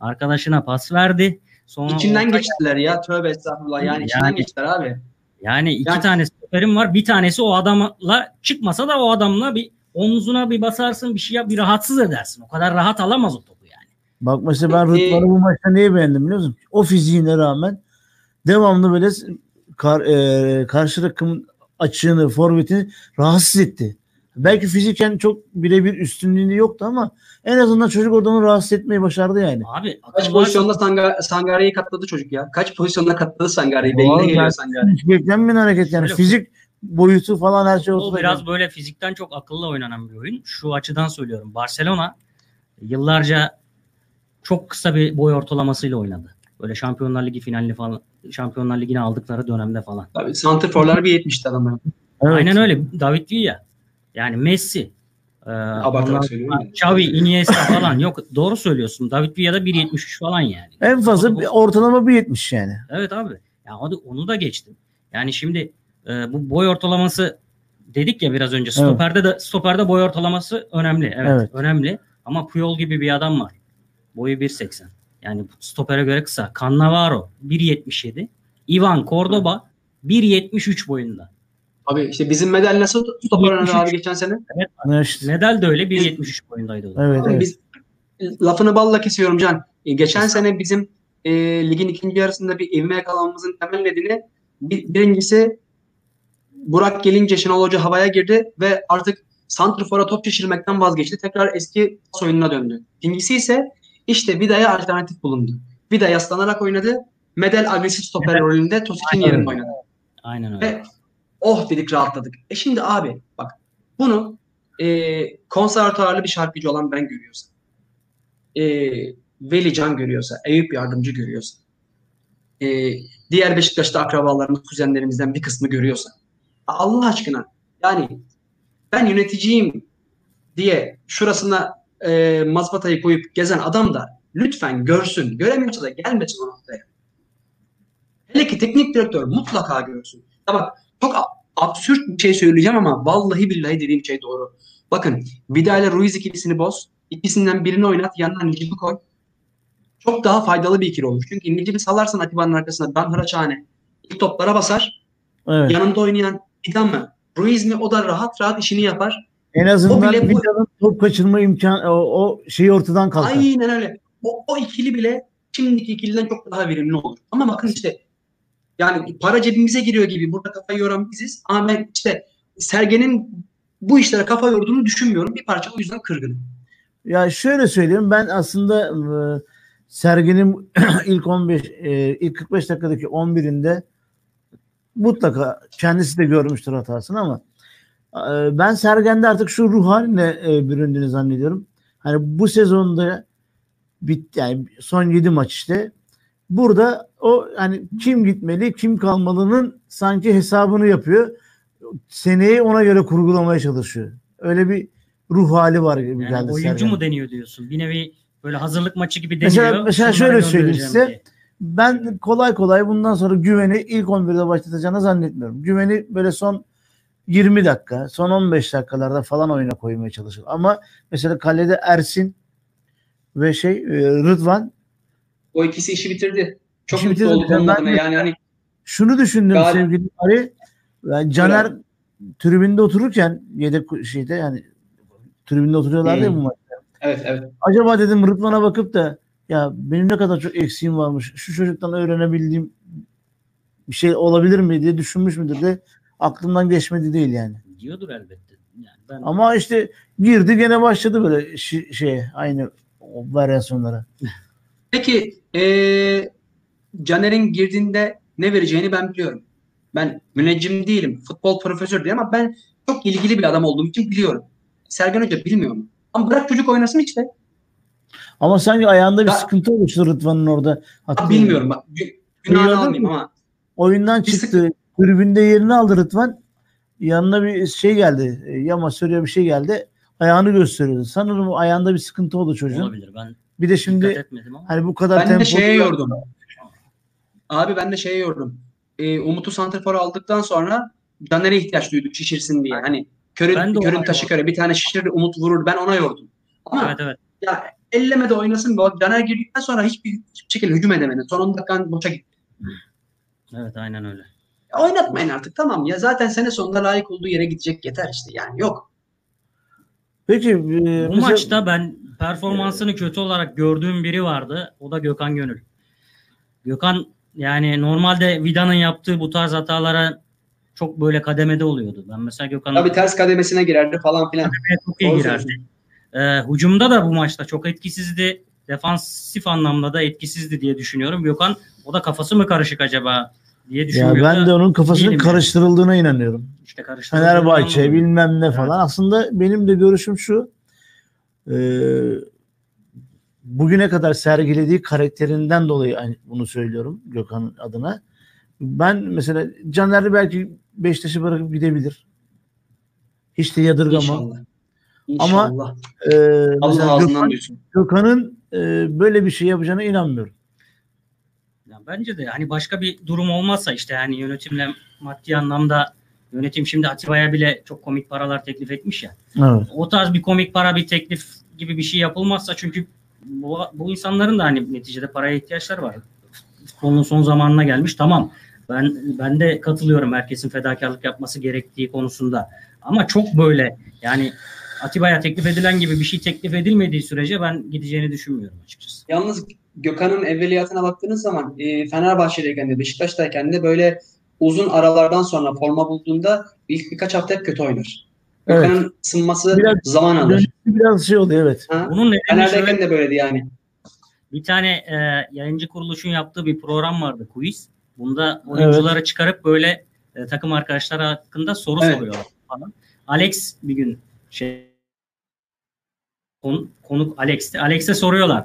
Arkadaşına pas verdi. Sonra İçinden orta- geçtiler ya. Tövbe estağfurullah. Yani içinden Yani- geçtiler abi. Yani iki Yani- tane stoperim var. Bir tanesi o adamla çıkmasa da o adamla bir omzuna bir basarsın bir şey yap bir rahatsız edersin. O kadar rahat alamaz o topu yani. Bak mesela ben Peki- Rıdvan'ı bu maçta niye beğendim biliyor musun? O fiziğine rağmen devamlı böyle kar, e, karşı takımın açığını, forvetini rahatsız etti. Belki fiziken çok birebir üstünlüğü yoktu ama en azından çocuk oradan onu rahatsız etmeyi başardı yani. Abi Kaç pozisyonda Sanga, Sangare'yi katladı çocuk ya. Kaç pozisyonda katladı Sangare'yi. Beynine geliyor Sangare. Hiç beklenmeyen hareket yani. Öyle. Fizik boyutu falan her şey O ortada. biraz böyle fizikten çok akıllı oynanan bir oyun. Şu açıdan söylüyorum. Barcelona yıllarca çok kısa bir boy ortalamasıyla oynadı. Böyle Şampiyonlar Ligi finalini falan Şampiyonlar Ligi'ni aldıkları dönemde falan. Tabii santrforlar bir 70'ti adamlar. Evet. Aynen öyle. David Villa. Yani Messi. Ee, Abartarak söylüyorum. Xavi, Iniesta falan. Yok doğru söylüyorsun. David Villa da 1.73 falan yani. En fazla bir ortalama bir 70 yani. Evet abi. Ya hadi onu da geçtim. Yani şimdi e, bu boy ortalaması dedik ya biraz önce. Stoperde de stoperde boy ortalaması önemli. Evet, Evet. önemli. Ama Puyol gibi bir adam var. Boyu 1.80. Yani stopere göre kısa. Cannavaro 1.77. Ivan Cordoba 1.73 boyunda. Abi işte bizim medal nasıl stoper oynadı 73. abi geçen sene? Hani işte- Medal de öyle 1.73 boyundaydı o. Evet, Abi evet. Biz lafını balla kesiyorum Can. E, Geçen sene bizim e, ligin ikinci yarısında bir evime yakalanmamızın temel nedeni bir, birincisi Burak gelince Şenol Hoca havaya girdi ve artık Santrfor'a top şişirmekten vazgeçti. Tekrar eski oyununa döndü. İkincisi ise işte Vida'ya alternatif bulundu. Vida yaslanarak oynadı. Medel agresif stoper Evet. rolünde Tosic'in yerinde oynadı. Aynen öyle. Ve oh dedik rahatladık. E şimdi abi bak bunu e, konservatuarlı bir şarkıcı olan ben görüyorsam, e, Veli Can görüyorsa, Eyüp Yardımcı görüyorsa, e, diğer Beşiktaş'ta akrabalarımız, kuzenlerimizden bir kısmı görüyorsa, Allah aşkına yani ben yöneticiyim diye şurasına e, mazbatayı koyup gezen adam da lütfen görsün. Göremiyorsa da gelmesin o noktaya. Hele ki teknik direktör mutlaka görsün. Ya bak çok absürt bir şey söyleyeceğim ama vallahi billahi dediğim şey doğru. Bakın Vida ile Ruiz ikilisini boz. İkisinden birini oynat. Yanına Necip'i koy. Çok daha faydalı bir ikili olur. Çünkü Necip'i salarsan Atiba'nın arkasına Dan Hıraçhane ilk toplara basar. evet. Yanında oynayan Vida mı? Ruiz mi? O da rahat rahat işini yapar. En azından O bile bu- bir adam top kaçırma imkan o, o şeyi ortadan kalkar. Aynen öyle. O, o ikili bile şimdiki ikiliden çok daha verimli olur. Ama bakın işte yani para cebimize giriyor gibi burada kafayı yoran biziz. Ama ben işte Sergen'in bu işlere kafa yorduğunu düşünmüyorum. Bir parça o yüzden kırgınım. Ya şöyle söyleyeyim ben aslında e, Sergen'in ilk 15 e, ilk 45 dakikadaki 11'inde mutlaka kendisi de görmüştür hatasını ama ben Sergen'de artık şu ruh haline e, büründüğünü zannediyorum. Hani bu sezonda bit yani son 7 maç işte burada o hani kim gitmeli kim kalmalının sanki hesabını yapıyor. Seneyi ona göre kurgulamaya çalışıyor. Öyle bir ruh hali var gibi Yani geldi oyuncu mu deniyor diyorsun? Bir nevi böyle hazırlık maçı gibi deniyor. Mesela- mesela şöyle söyleyeyim size. diye. Ben kolay kolay bundan sonra güveni ilk 11'de başlatacağını zannetmiyorum. Güveni böyle son 20 dakika, son 15 dakikalarda falan oyuna koymaya çalışır. Ama mesela kalede Ersin ve şey e, Rıdvan O ikisi işi bitirdi. Çok İşi mutlu olduk onun adına. Yani hani şunu düşündüm Gal- sevgili Ali. Yani Caner tribünde otururken yedek şeyde yani tribünde oturuyorlardı ya Hmm. bu maç. evet evet. Acaba dedim Rıdvan'a bakıp da ya benim ne kadar çok eksiğim varmış. Şu çocuktan öğrenebildiğim bir şey olabilir mi diye düşünmüş müdür de aklımdan geçmedi değil yani. Diyordur elbette. Yani ben Ama işte girdi gene başladı böyle şi- şeye aynı o varyasyonlara. Peki eee Caner'in girdiğinde ne vereceğini ben biliyorum. Ben müneccim değilim, futbol profesörü değilim ama ben çok ilgili bir adam olduğum için biliyorum. Sergen Hoca bilmiyor mu? Ama bırak çocuk oynasın işte. Ama sanki ayağında bir Ya- sıkıntı oluştu Rıdvan'ın orada. Bilmiyorum bak. gü- Günahını almayayım ama Oyundan Bir çıktı. Tribünde yerini aldı Rıdvan. Yanına bir şey geldi. e, Yama söylüyor bir şey geldi. Ayağını gösteriyordu. Sanırım ayağında bir sıkıntı oldu çocuğun. olabilir. Ben Bir de Şimdi, hani bu kadar ben de tempolu- şeye yordum. Abi ben de şeye yordum. Ee, Umut'u santrfora aldıktan sonra Caner'e ihtiyaç duyduk şişirsin diye. Hani körün, de körün taşı köre bir tane şişirir Umut vurur. Ben ona yordum. Ama Evet evet. ya elleme de oynasın. Bak Caner girdikten sonra hiçbir, hiçbir şekilde hücum edemedi. Son 10 dakikan boşa gitti. Evet aynen öyle. Oynatmayın artık tamam ya zaten sene sonunda layık olduğu yere gidecek yeter işte yani yok. Peki e, Bu mesela- maçta ben performansını kötü olarak gördüğüm biri vardı. O da Gökhan Gönül. Gökhan yani normalde Vida'nın yaptığı bu tarz hatalara çok böyle kademede oluyordu. Ben mesela Gökhan'ın Tabii ters kademesine girerdi falan filan. çok iyi girerdi. Ee, hücumda da bu maçta çok etkisizdi. Defansif anlamda da etkisizdi diye düşünüyorum. Gökhan o da kafası mı karışık acaba? Diye Ya düşünmüyor. ben da de onun kafasının değilim yani. karıştırıldığına inanıyorum. işte karıştırdım. Fenerbahçe bilmem ne Evet. falan. Aslında benim de görüşüm şu. e, bugüne kadar sergilediği karakterinden dolayı bunu söylüyorum Gökhan adına. Ben mesela Caner'i belki Beşiktaş'ı bırakıp gidebilir. Hiç de yadırgamam. İnşallah. Ama- İnşallah. E, Allah Gökhan-. Gökhan'ın e, böyle bir şey yapacağına inanmıyorum. Bence de hani başka bir durum olmazsa işte hani yönetimle maddi anlamda yönetim şimdi Atiba'ya bile çok komik paralar teklif etmiş ya. Evet. O tarz bir komik para bir teklif gibi bir şey yapılmazsa çünkü bu, bu insanların da hani neticede paraya ihtiyaçları var. Futbolun son zamanına gelmiş tamam. Ben ben de katılıyorum herkesin fedakarlık yapması gerektiği konusunda. Ama çok böyle yani Atiba'ya teklif edilen gibi bir şey teklif edilmediği sürece ben gideceğini düşünmüyorum açıkçası. Yalnız Gökhan'ın evveliyatına baktığınız zaman e, Fenerbahçe'deyken de Beşiktaş'tayken de böyle uzun aralardan sonra forma bulduğunda ilk birkaç hafta hep kötü oynar. Evet. Gökhan'ın ısınması Biraz zaman alır. Biraz şey oluyor evet. Ha? Bunun nedeni şöyle- Fener'deyken de böyleydi yani. Bir tane e, yayıncı kuruluşun yaptığı bir program vardı quiz. Bunda oyuncuları çıkarıp böyle e, takım arkadaşları hakkında soru Evet. soruyorlar falan. Alex bir gün şey konu, konuk Alex'ti. Alex'e soruyorlar.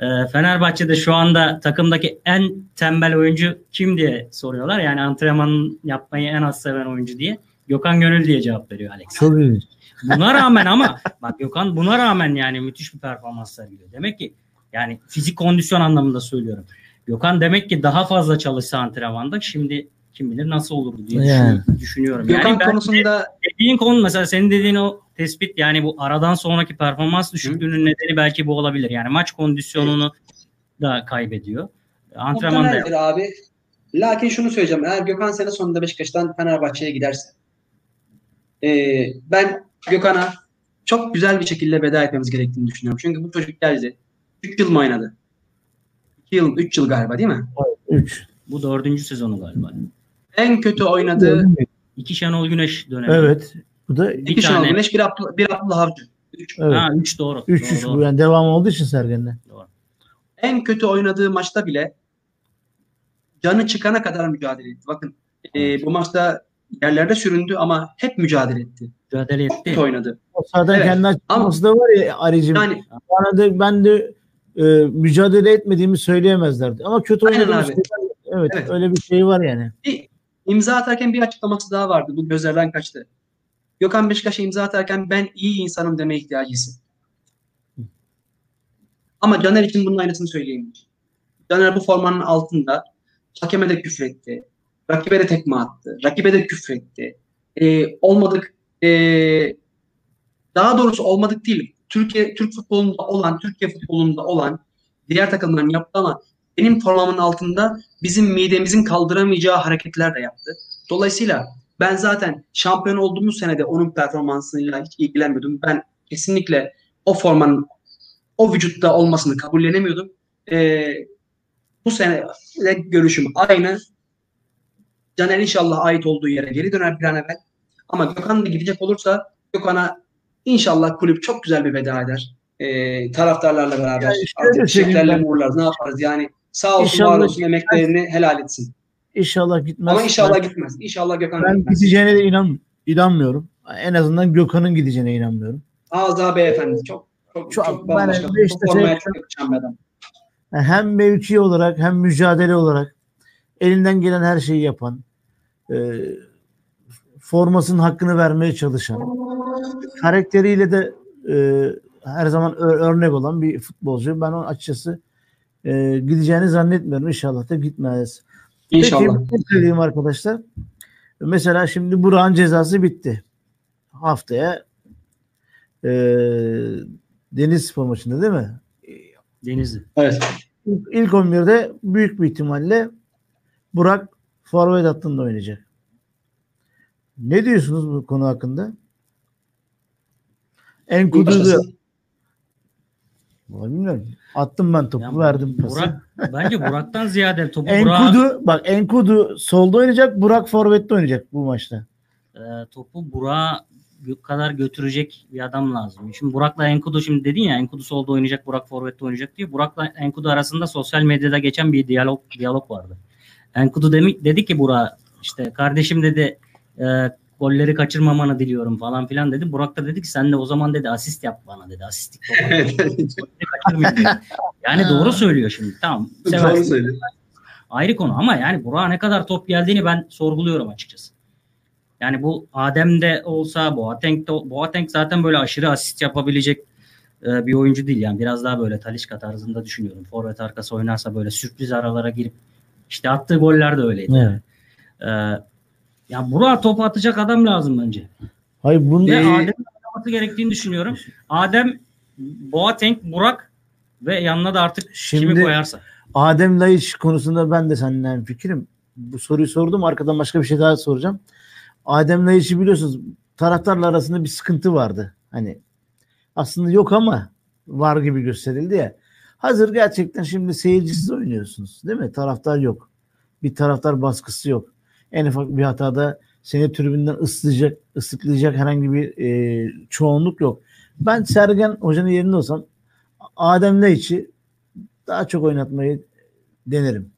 E, Fenerbahçe'de şu anda takımdaki en tembel oyuncu kim diye soruyorlar. Yani antrenman yapmayı en az seven oyuncu diye. Gökhan Gönül diye cevap veriyor Alex. Çok ilginç. Buna rağmen ama bak Gökhan buna rağmen yani müthiş bir performans sergiliyor. Demek ki yani fizik kondisyon anlamında söylüyorum. Gökhan demek ki daha fazla çalışsa antrenmanda şimdi kim bilir nasıl olurdu diye Yani. düşün- düşünüyorum. Gökhan yani konusunda dediğin konu mesela senin dediğin o tespit yani bu aradan sonraki performans düşüklüğünün nedeni belki bu olabilir. Yani maç kondisyonunu da kaybediyor. Antrenmanda yap- muhtemeldir abi. Lakin şunu söyleyeceğim. Eğer Gökhan sene sonunda Beşiktaş'tan Fenerbahçe'ye giderse e, ben Gökhan'a çok güzel bir şekilde veda etmemiz gerektiğini düşünüyorum. Çünkü bu çocuk geldi. 3 yıl mı oynadı? 2 yıl, 3 yıl galiba değil mi? 3. bu dördüncü sezonu galiba. En kötü oynadığı İki Şenol Güneş dönemi. Evet. Bu da Bir iki Şenol tane- Güneş, bir Abdullah, bir Abdullah Avcı. Üç. evet. Ha, üç doğru. 3 doğru, 3 doğru. bu yani devam olduğu için Sergen'de. En kötü oynadığı maçta bile canı çıkana kadar mücadele etti. Bakın e, bu maçta yerlerde süründü ama hep mücadele etti. Mücadele etti. oynadı. O zaten Evet. kendi açıklaması da var ya Aricim. Yani Bana da ben de e, mücadele etmediğimi söyleyemezlerdi. Ama kötü abi. işte. Evet, Evet. öyle bir şey var yani. bir imza atarken bir açıklaması daha vardı. Bu gözlerden kaçtı. Gökhan Beşiktaş'a imza atarken ben iyi insanım demeye ihtiyacı hissettim. Ama Caner için bunun aynısını söyleyeyim. Caner bu formanın altında hakeme de küfretti. Rakibe de tekme attı. Rakibe de küfretti. Ee, olmadık ee, daha doğrusu olmadık değil. Türkiye Türk futbolunda olan, Türkiye futbolunda olan diğer takımların yaptı ama benim formamın altında bizim midemizin kaldıramayacağı hareketler de yaptı. Dolayısıyla ben zaten şampiyon olduğumuz senede onun performansıyla hiç ilgilenmiyordum. Ben kesinlikle o formanın o vücutta olmasını kabullenemiyordum. Ee, bu sene de görüşüm aynı. Caner inşallah ait olduğu yere geri döner bir an evvel. Ama Gökhan da gidecek olursa Gökhan'a inşallah kulüp çok güzel bir veda eder. Ee, taraftarlarla beraber. Ya işte Artık çiçeklerle ben. uğurlarız. Ne yaparız? Yani sağ olsun İnşallah var olsun emeklerini helal etsin. İnşallah gitmez. Ama inşallah ben, gitmez. İnşallah Gökhan ben gitmez. gideceğine de inan, inanmıyorum. En azından Gökhan'ın gideceğine inanmıyorum. Ağza beyefendi. Çok çok, Çok- çok, ben Beşiktaş'a- hem mevki olarak hem mücadele olarak elinden gelen her şeyi yapan, e, formasının hakkını vermeye çalışan, karakteriyle de e, her zaman örnek olan bir futbolcu. Ben onun açıkçası e, gideceğini zannetmiyorum. İnşallah da gitmez. İnşallah. Peki ne söyleyeyim arkadaşlar? Mesela şimdi Burak'ın cezası bitti. Haftaya e, Deniz Spor maçında değil mi? Denizli. Evet. İlk, ilk 11'de büyük bir ihtimalle Burak forvet hattında oynayacak. Ne diyorsunuz bu konu hakkında? Enkudu'yu da Başlasın. Vallahi bilmiyorum. Attım ben topu, Yani verdim pası. Burak, bence Burak'tan ziyade topu Burak, Enkudu bak Enkudu solda oynayacak, Burak forvette oynayacak bu maçta. e, topu Burak'a kadar götürecek bir adam lazım. Şimdi Burak'la Enkudu şimdi dedin ya Enkudu solda oynayacak, Burak forvette oynayacak diye. Burak'la Enkudu arasında sosyal medyada geçen bir diyalog diyalog vardı. Enkudu demek dedi ki Burak işte kardeşim dedi e, golleri kaçırmamanı diliyorum falan filan dedi. Burak da dedi ki sen de o zaman dedi asist yap bana dedi. Asistlik dedi. Yani doğru söylüyor şimdi. Tamam. Doğru söylüyor. Ayrı konu ama yani Burak'a ne kadar top geldiğini ben sorguluyorum açıkçası. Yani bu Adem'de olsa Boateng de, Boateng zaten böyle aşırı asist yapabilecek e, bir oyuncu değil. Yani biraz daha böyle Talisca tarzında düşünüyorum. Forvet arkası oynarsa böyle sürpriz aralara girip işte attığı goller de öyleydi. Evet. E, ya Burak'a top atacak adam lazım bence. Hayır bunda Ve Ee, Adem'in oynaması gerektiğini düşünüyorum. Adem, Boateng, Burak ve yanına da artık kimi Şimdi- koyarsa. Adem Laiç konusunda ben de seninle fikrim. Bu soruyu sordum. Arkadan başka bir şey daha soracağım. Adem Laiç'i biliyorsunuz taraftarla arasında bir sıkıntı vardı. Hani aslında yok ama var gibi gösterildi ya. Hazır gerçekten şimdi seyircisiz oynuyorsunuz değil mi? Taraftar yok. Bir taraftar baskısı yok. En ufak bir hatada seni tribünden ıslıcak, ıslıklayacak herhangi bir e, çoğunluk yok. Ben Sergen Hoca'nın yerinde olsam Adem Laiç'i daha çok oynatmayı denerim.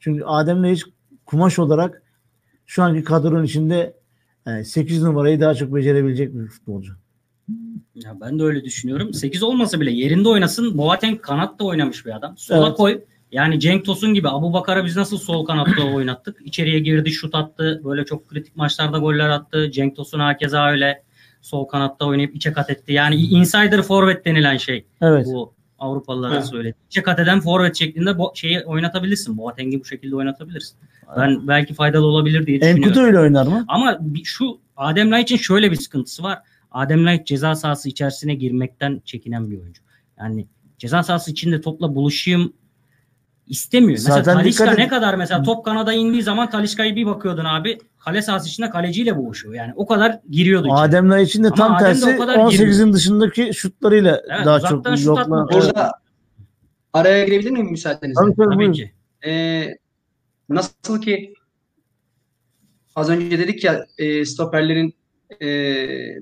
Çünkü Adem Laiç kumaş olarak şu anki kadronun içinde e, 8 numarayı daha çok becerebilecek bir futbolcu. Ya ben de öyle düşünüyorum. 8 olmasa bile yerinde oynasın. Boateng kanatta oynamış bir adam. Sola Evet. koy. Yani Cenk Tosun gibi Abu Bakar'a biz nasıl sol kanatta oynattık? İçeriye girdi, şut attı. Böyle çok kritik maçlarda goller attı. Cenk Tosun hakeza öyle sol kanatta oynayıp içe kat etti. Yani insider forvet denilen şey. Evet. Bu Avrupalıların Evet. söyledi. İçe kat eden forvet şeklinde bu şeyi oynatabilirsin. Boateng'i bu şekilde oynatabilirsin. Ben belki faydalı olabilir diye düşünüyorum. Enkudu öyle oynar mı? Ama şu Adem Laiç'in şöyle bir sıkıntısı var. Adem Laiç ceza sahası içerisine girmekten çekinen bir oyuncu. Yani ceza sahası içinde topla buluşayım istemiyor. Mesela Zaten dikkat et- ne kadar mesela top kanada indiği zaman Talisca'yı bir bakıyordun abi kale sahası içinde kaleciyle boğuşuyor. Yani o kadar giriyordu içeri. Adem Laiç'in de Ama tam de tersi o kadar 18'in dışındaki şutlarıyla Evet, daha çok şut yokla. atmak. Evet. Burada araya girebilir miyim müsaadenizle? Tabii, tabii, Tabii ki. Ee, nasıl ki az önce dedik ya e, stoperlerin e,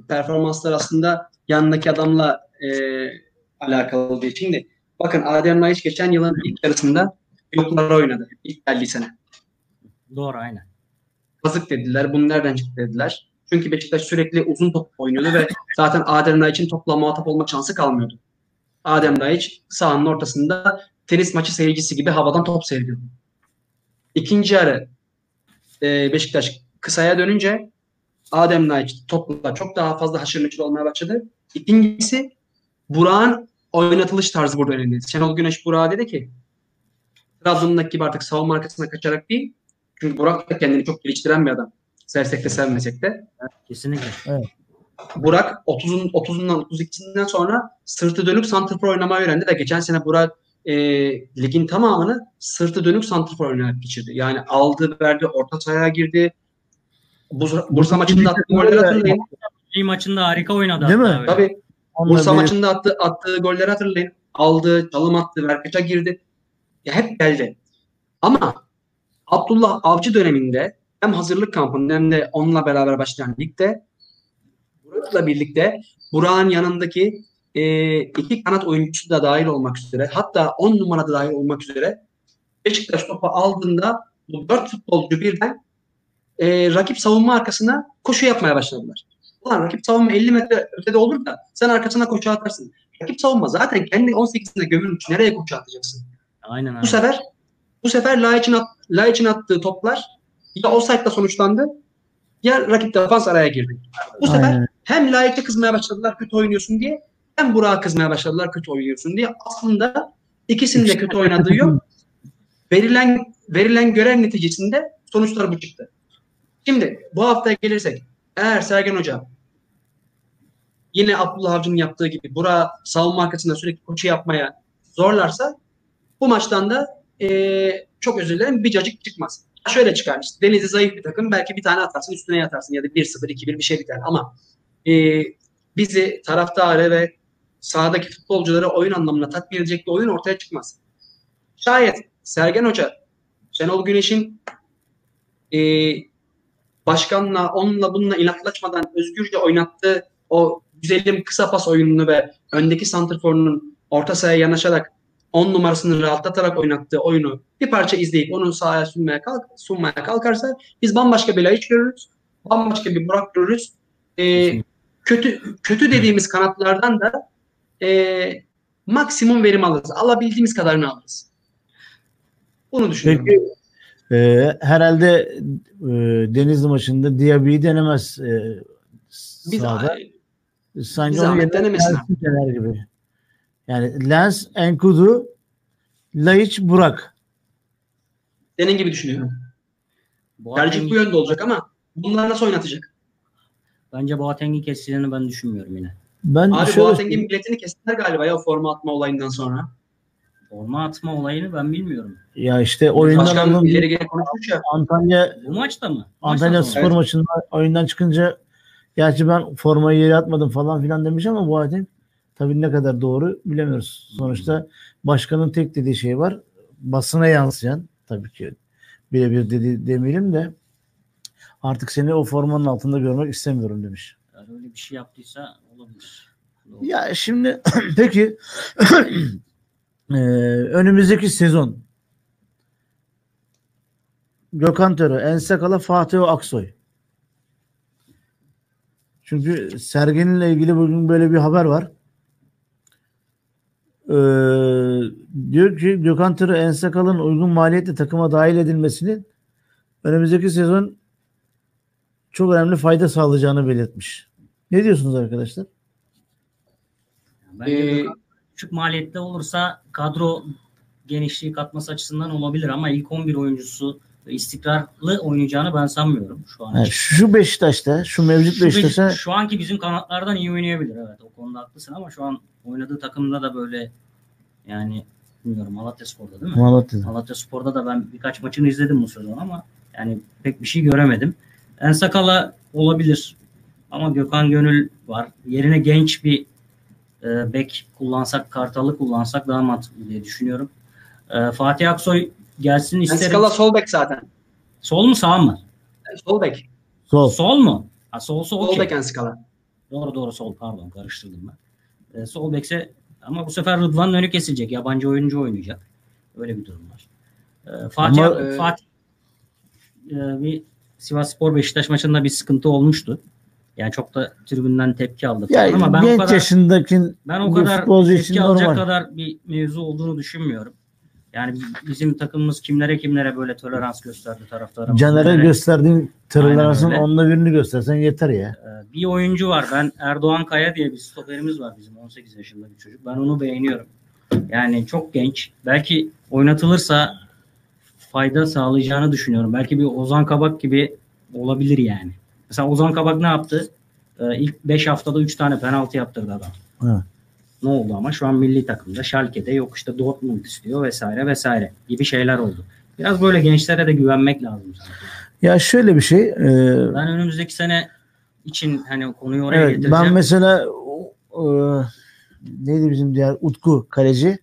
performansları aslında yanındaki adamla e, alakalı diye. Şimdi bakın Adem Laiç geçen yılın ilk yarısında yoklara oynadı. İlk geldiği sene. Doğru aynen. Kazık dediler. Bunu nereden çıktı dediler. Çünkü Beşiktaş sürekli uzun top oynuyordu ve zaten Adem Laiç'in topla muhatap olma şansı kalmıyordu. Adem Laiç sahanın ortasında tenis maçı seyircisi gibi havadan top seyrediyordu. İkinci yarı e, Beşiktaş kısaya dönünce Adem Laiç topla çok daha fazla haşır neşir olmaya başladı. İkincisi Burak'ın oynatılış tarzı burada önemli. Şenol Güneş Burak'a dedi ki Trabzon'daki gibi artık savunma arkasına kaçarak değil. Çünkü Burak da kendini çok geliştiren bir adam. Sevsek de sevmesek de. Kesinlikle. Burak 30'un 30'undan 32'sinden sonra sırtı dönük santrfor oynamayı öğrendi ve geçen sene Burak e, ligin tamamını sırtı dönük santrfor oynayarak geçirdi. Yani aldı, verdi, orta sahaya girdi. Bursa, Bursa maçında attığı golleri hatırlayın. Bir maçında harika oynadı. Değil mi? Tabii Onunla Bursa bir- maçında attı, attığı golleri hatırlayın. Aldı, çalım attı, verkaça girdi. Ya hep geldi. Ama Abdullah Avcı döneminde hem hazırlık kampında hem de onunla beraber başlayan ligde Burak'la birlikte Burak'ın yanındaki e, iki kanat oyuncusu da dahil olmak üzere hatta 10 numarada dahil olmak üzere Beşiktaş topu aldığında bu dört futbolcu birden e, rakip savunma arkasına koşu yapmaya başladılar. Ulan rakip savunma 50 metre ötede olur da sen arkasına koşu atarsın. Rakip savunma zaten kendi 18'inde gömülmüş. Nereye koşu atacaksın? Aynen Bu abi. sefer bu sefer Laiç'in at, Laiç'in attığı toplar ya offside'la sonuçlandı ya rakip defans araya girdi. Bu sefer Aynen. hem Laiç'e kızmaya başladılar kötü oynuyorsun diye hem Burak'a kızmaya başladılar kötü oynuyorsun diye. Aslında ikisinin de kötü oynadığı yok. Verilen verilen görev neticesinde sonuçlar bu çıktı. Şimdi bu haftaya gelirsek eğer Sergen Hoca yine Abdullah Avcı'nın yaptığı gibi Burak'ı savunma arkasında sürekli koşu yapmaya zorlarsa bu maçtan da eee, çok özür dilerim bir cacık çıkmaz. Şöyle çıkar işte Denizli zayıf bir takım belki bir tane atarsın üstüne yatarsın ya da 1-0 2-1 bir şey biter ama eee, bizi taraftarı ve sahadaki futbolcuları oyun anlamında tatmin edecek bir oyun ortaya çıkmaz. Şayet Sergen Hoca Şenol Güneş'in eee başkanla onunla bununla inatlaşmadan özgürce oynattığı o güzelim kısa pas oyununu ve öndeki santrforunun orta sahaya yanaşarak 10 numarasını rahatlatarak oynattığı oyunu bir parça izleyip onu sahaya sunmaya, kalk, sunmaya kalkarsa biz bambaşka bir Laiç görürüz. Bambaşka bir Burak görürüz. Ee, kötü kötü dediğimiz kanatlardan da e, maksimum verim alırız. Alabildiğimiz kadarını alırız. Bunu düşünüyorum. Peki e, herhalde e, Denizli maçında Diaby'i denemez e, Biz sahada. Sanki zahmet denemesin dener gibi. Yani Lens, Enkudu, Laiç, Burak. senin gibi düşünüyorum. Tercih Boateng, bu yönde olacak ama bunlar nasıl oynatacak? bence Boateng'in keseceğini ben düşünmüyorum yine. Ben Abi şöyle Boateng'in biletini kestiler galiba ya forma atma olayından sonra. Forma atma olayını ben bilmiyorum. ya işte oyundan Başkan ileri gene konuşmuş ya. Antalya Bu maçta mı? Antalya Maçtan Spor. Evet. maçında oyundan çıkınca gerçi ben formayı yere atmadım falan filan demiş ama bu Adem tabii ne kadar doğru bilemiyoruz. Sonuçta başkanın tek dediği şey var. Basına yansıyan tabii ki birebir dedi demeyelim de artık seni o formanın altında görmek istemiyorum demiş. Yani öyle bir şey yaptıysa olabilir. Doğru. Ya şimdi peki eee, önümüzdeki sezon Gökhan Töre, Ensekala, Fatih Aksoy. Çünkü Sergen'le ilgili bugün böyle bir haber var. Ee, diyor ki Gökhan Töre, Ensekal'ın uygun maliyetle takıma dahil edilmesinin önümüzdeki sezon çok önemli fayda sağlayacağını belirtmiş. Ne diyorsunuz arkadaşlar? Bence Ee, küçük maliyette olursa kadro genişliği katması açısından olabilir ama ilk 11 oyuncusu istikrarlı oynayacağını ben sanmıyorum şu an. İçin. şu Beşiktaş'ta, şu mevcut Şu, Beşiktaş'a şu anki bizim kanatlardan iyi oynayabilir evet o konuda haklısın ama şu an oynadığı takımda da böyle yani bilmiyorum Malatya Spor'da değil mi? Malatya'da. Malatya Spor'da da ben birkaç maçını izledim bu sezon ama yani pek bir şey göremedim. Ensakala olabilir ama Gökhan Gönül var. Yerine genç bir e, bek kullansak, Kartal'ı kullansak daha mantıklı diye düşünüyorum. E, Fatih Aksoy gelsin isterim. Enskala sol bek zaten. Sol mu sağ mı? Sol bek. Sol. Sol mu? Ha, solsa Sol okey. bek Enskala. Doğru doğru sol pardon karıştırdım ben. E, sol bekse ama bu sefer Rıdvan'ın önü kesilecek. Yabancı oyuncu oynayacak. Öyle bir durum var. E, Fatih, Ama, e, Fatih e, bir Sivas Spor Beşiktaş maçında bir sıkıntı olmuştu. Yani çok da tribünden tepki aldı falan Ya ama ben o genç kadar yaşındaki ben o kadar tepki alacak normal. kadar bir mevzu olduğunu düşünmüyorum. Yani bizim takımımız kimlere kimlere böyle tolerans gösterdi taraftara. Caner'e gösterdiğin toleransın onunla birini göstersen yeter ya. Ee, bir oyuncu var. Ben Erdoğan Kaya diye bir stoperimiz var bizim 18 yaşında bir çocuk. Ben onu beğeniyorum. Yani çok genç. Belki oynatılırsa fayda sağlayacağını düşünüyorum. Belki bir Ozan Kabak gibi olabilir yani. Mesela Ozan Kabak ne yaptı? Ee, ilk 5 haftada 3 tane penaltı yaptırdı adam. Evet. Ne oldu ama şu an milli takımda Schalke'de yok işte Dortmund istiyor vesaire vesaire gibi şeyler oldu. Biraz böyle gençlere de güvenmek lazım sanki. Ya şöyle bir şey. e, Ben önümüzdeki sene için hani konuyu oraya evet, getireceğim. ben mesela e, neydi bizim diğer Utku kaleci.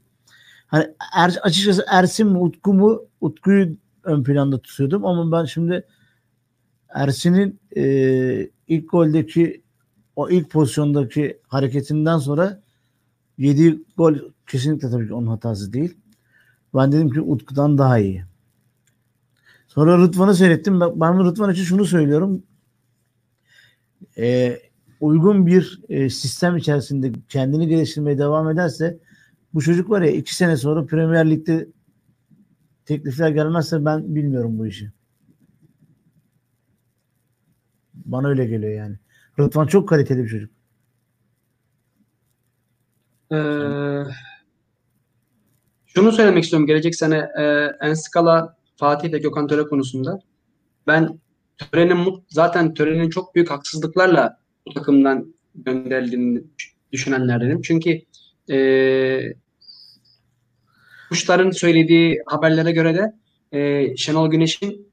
Hani er, açıkçası Ersin mi Utku mu Utku'yu ön planda tutuyordum ama ben şimdi Ersin'in e, ilk goldeki o ilk pozisyondaki hareketinden sonra yediği gol kesinlikle tabii ki onun hatası değil. Ben dedim ki Utku'dan daha iyi. Sonra Rıdvan'ı seyrettim. Ben, Rıdvan için şunu söylüyorum. Ee, uygun bir e, sistem içerisinde kendini geliştirmeye devam ederse bu çocuk var ya iki sene sonra Premier Lig'de teklifler gelmezse ben bilmiyorum bu işi. Bana öyle geliyor yani. Rıdvan çok kaliteli bir çocuk. Ee, şunu söylemek istiyorum gelecek sene e, Enskala, Fatih ve Gökhan Töre konusunda. Ben Töre'nin zaten Töre'nin çok büyük haksızlıklarla bu takımdan gönderildiğini düşünenlerdenim. Çünkü e, kuşların söylediği haberlere göre de e, Şenol Güneş'in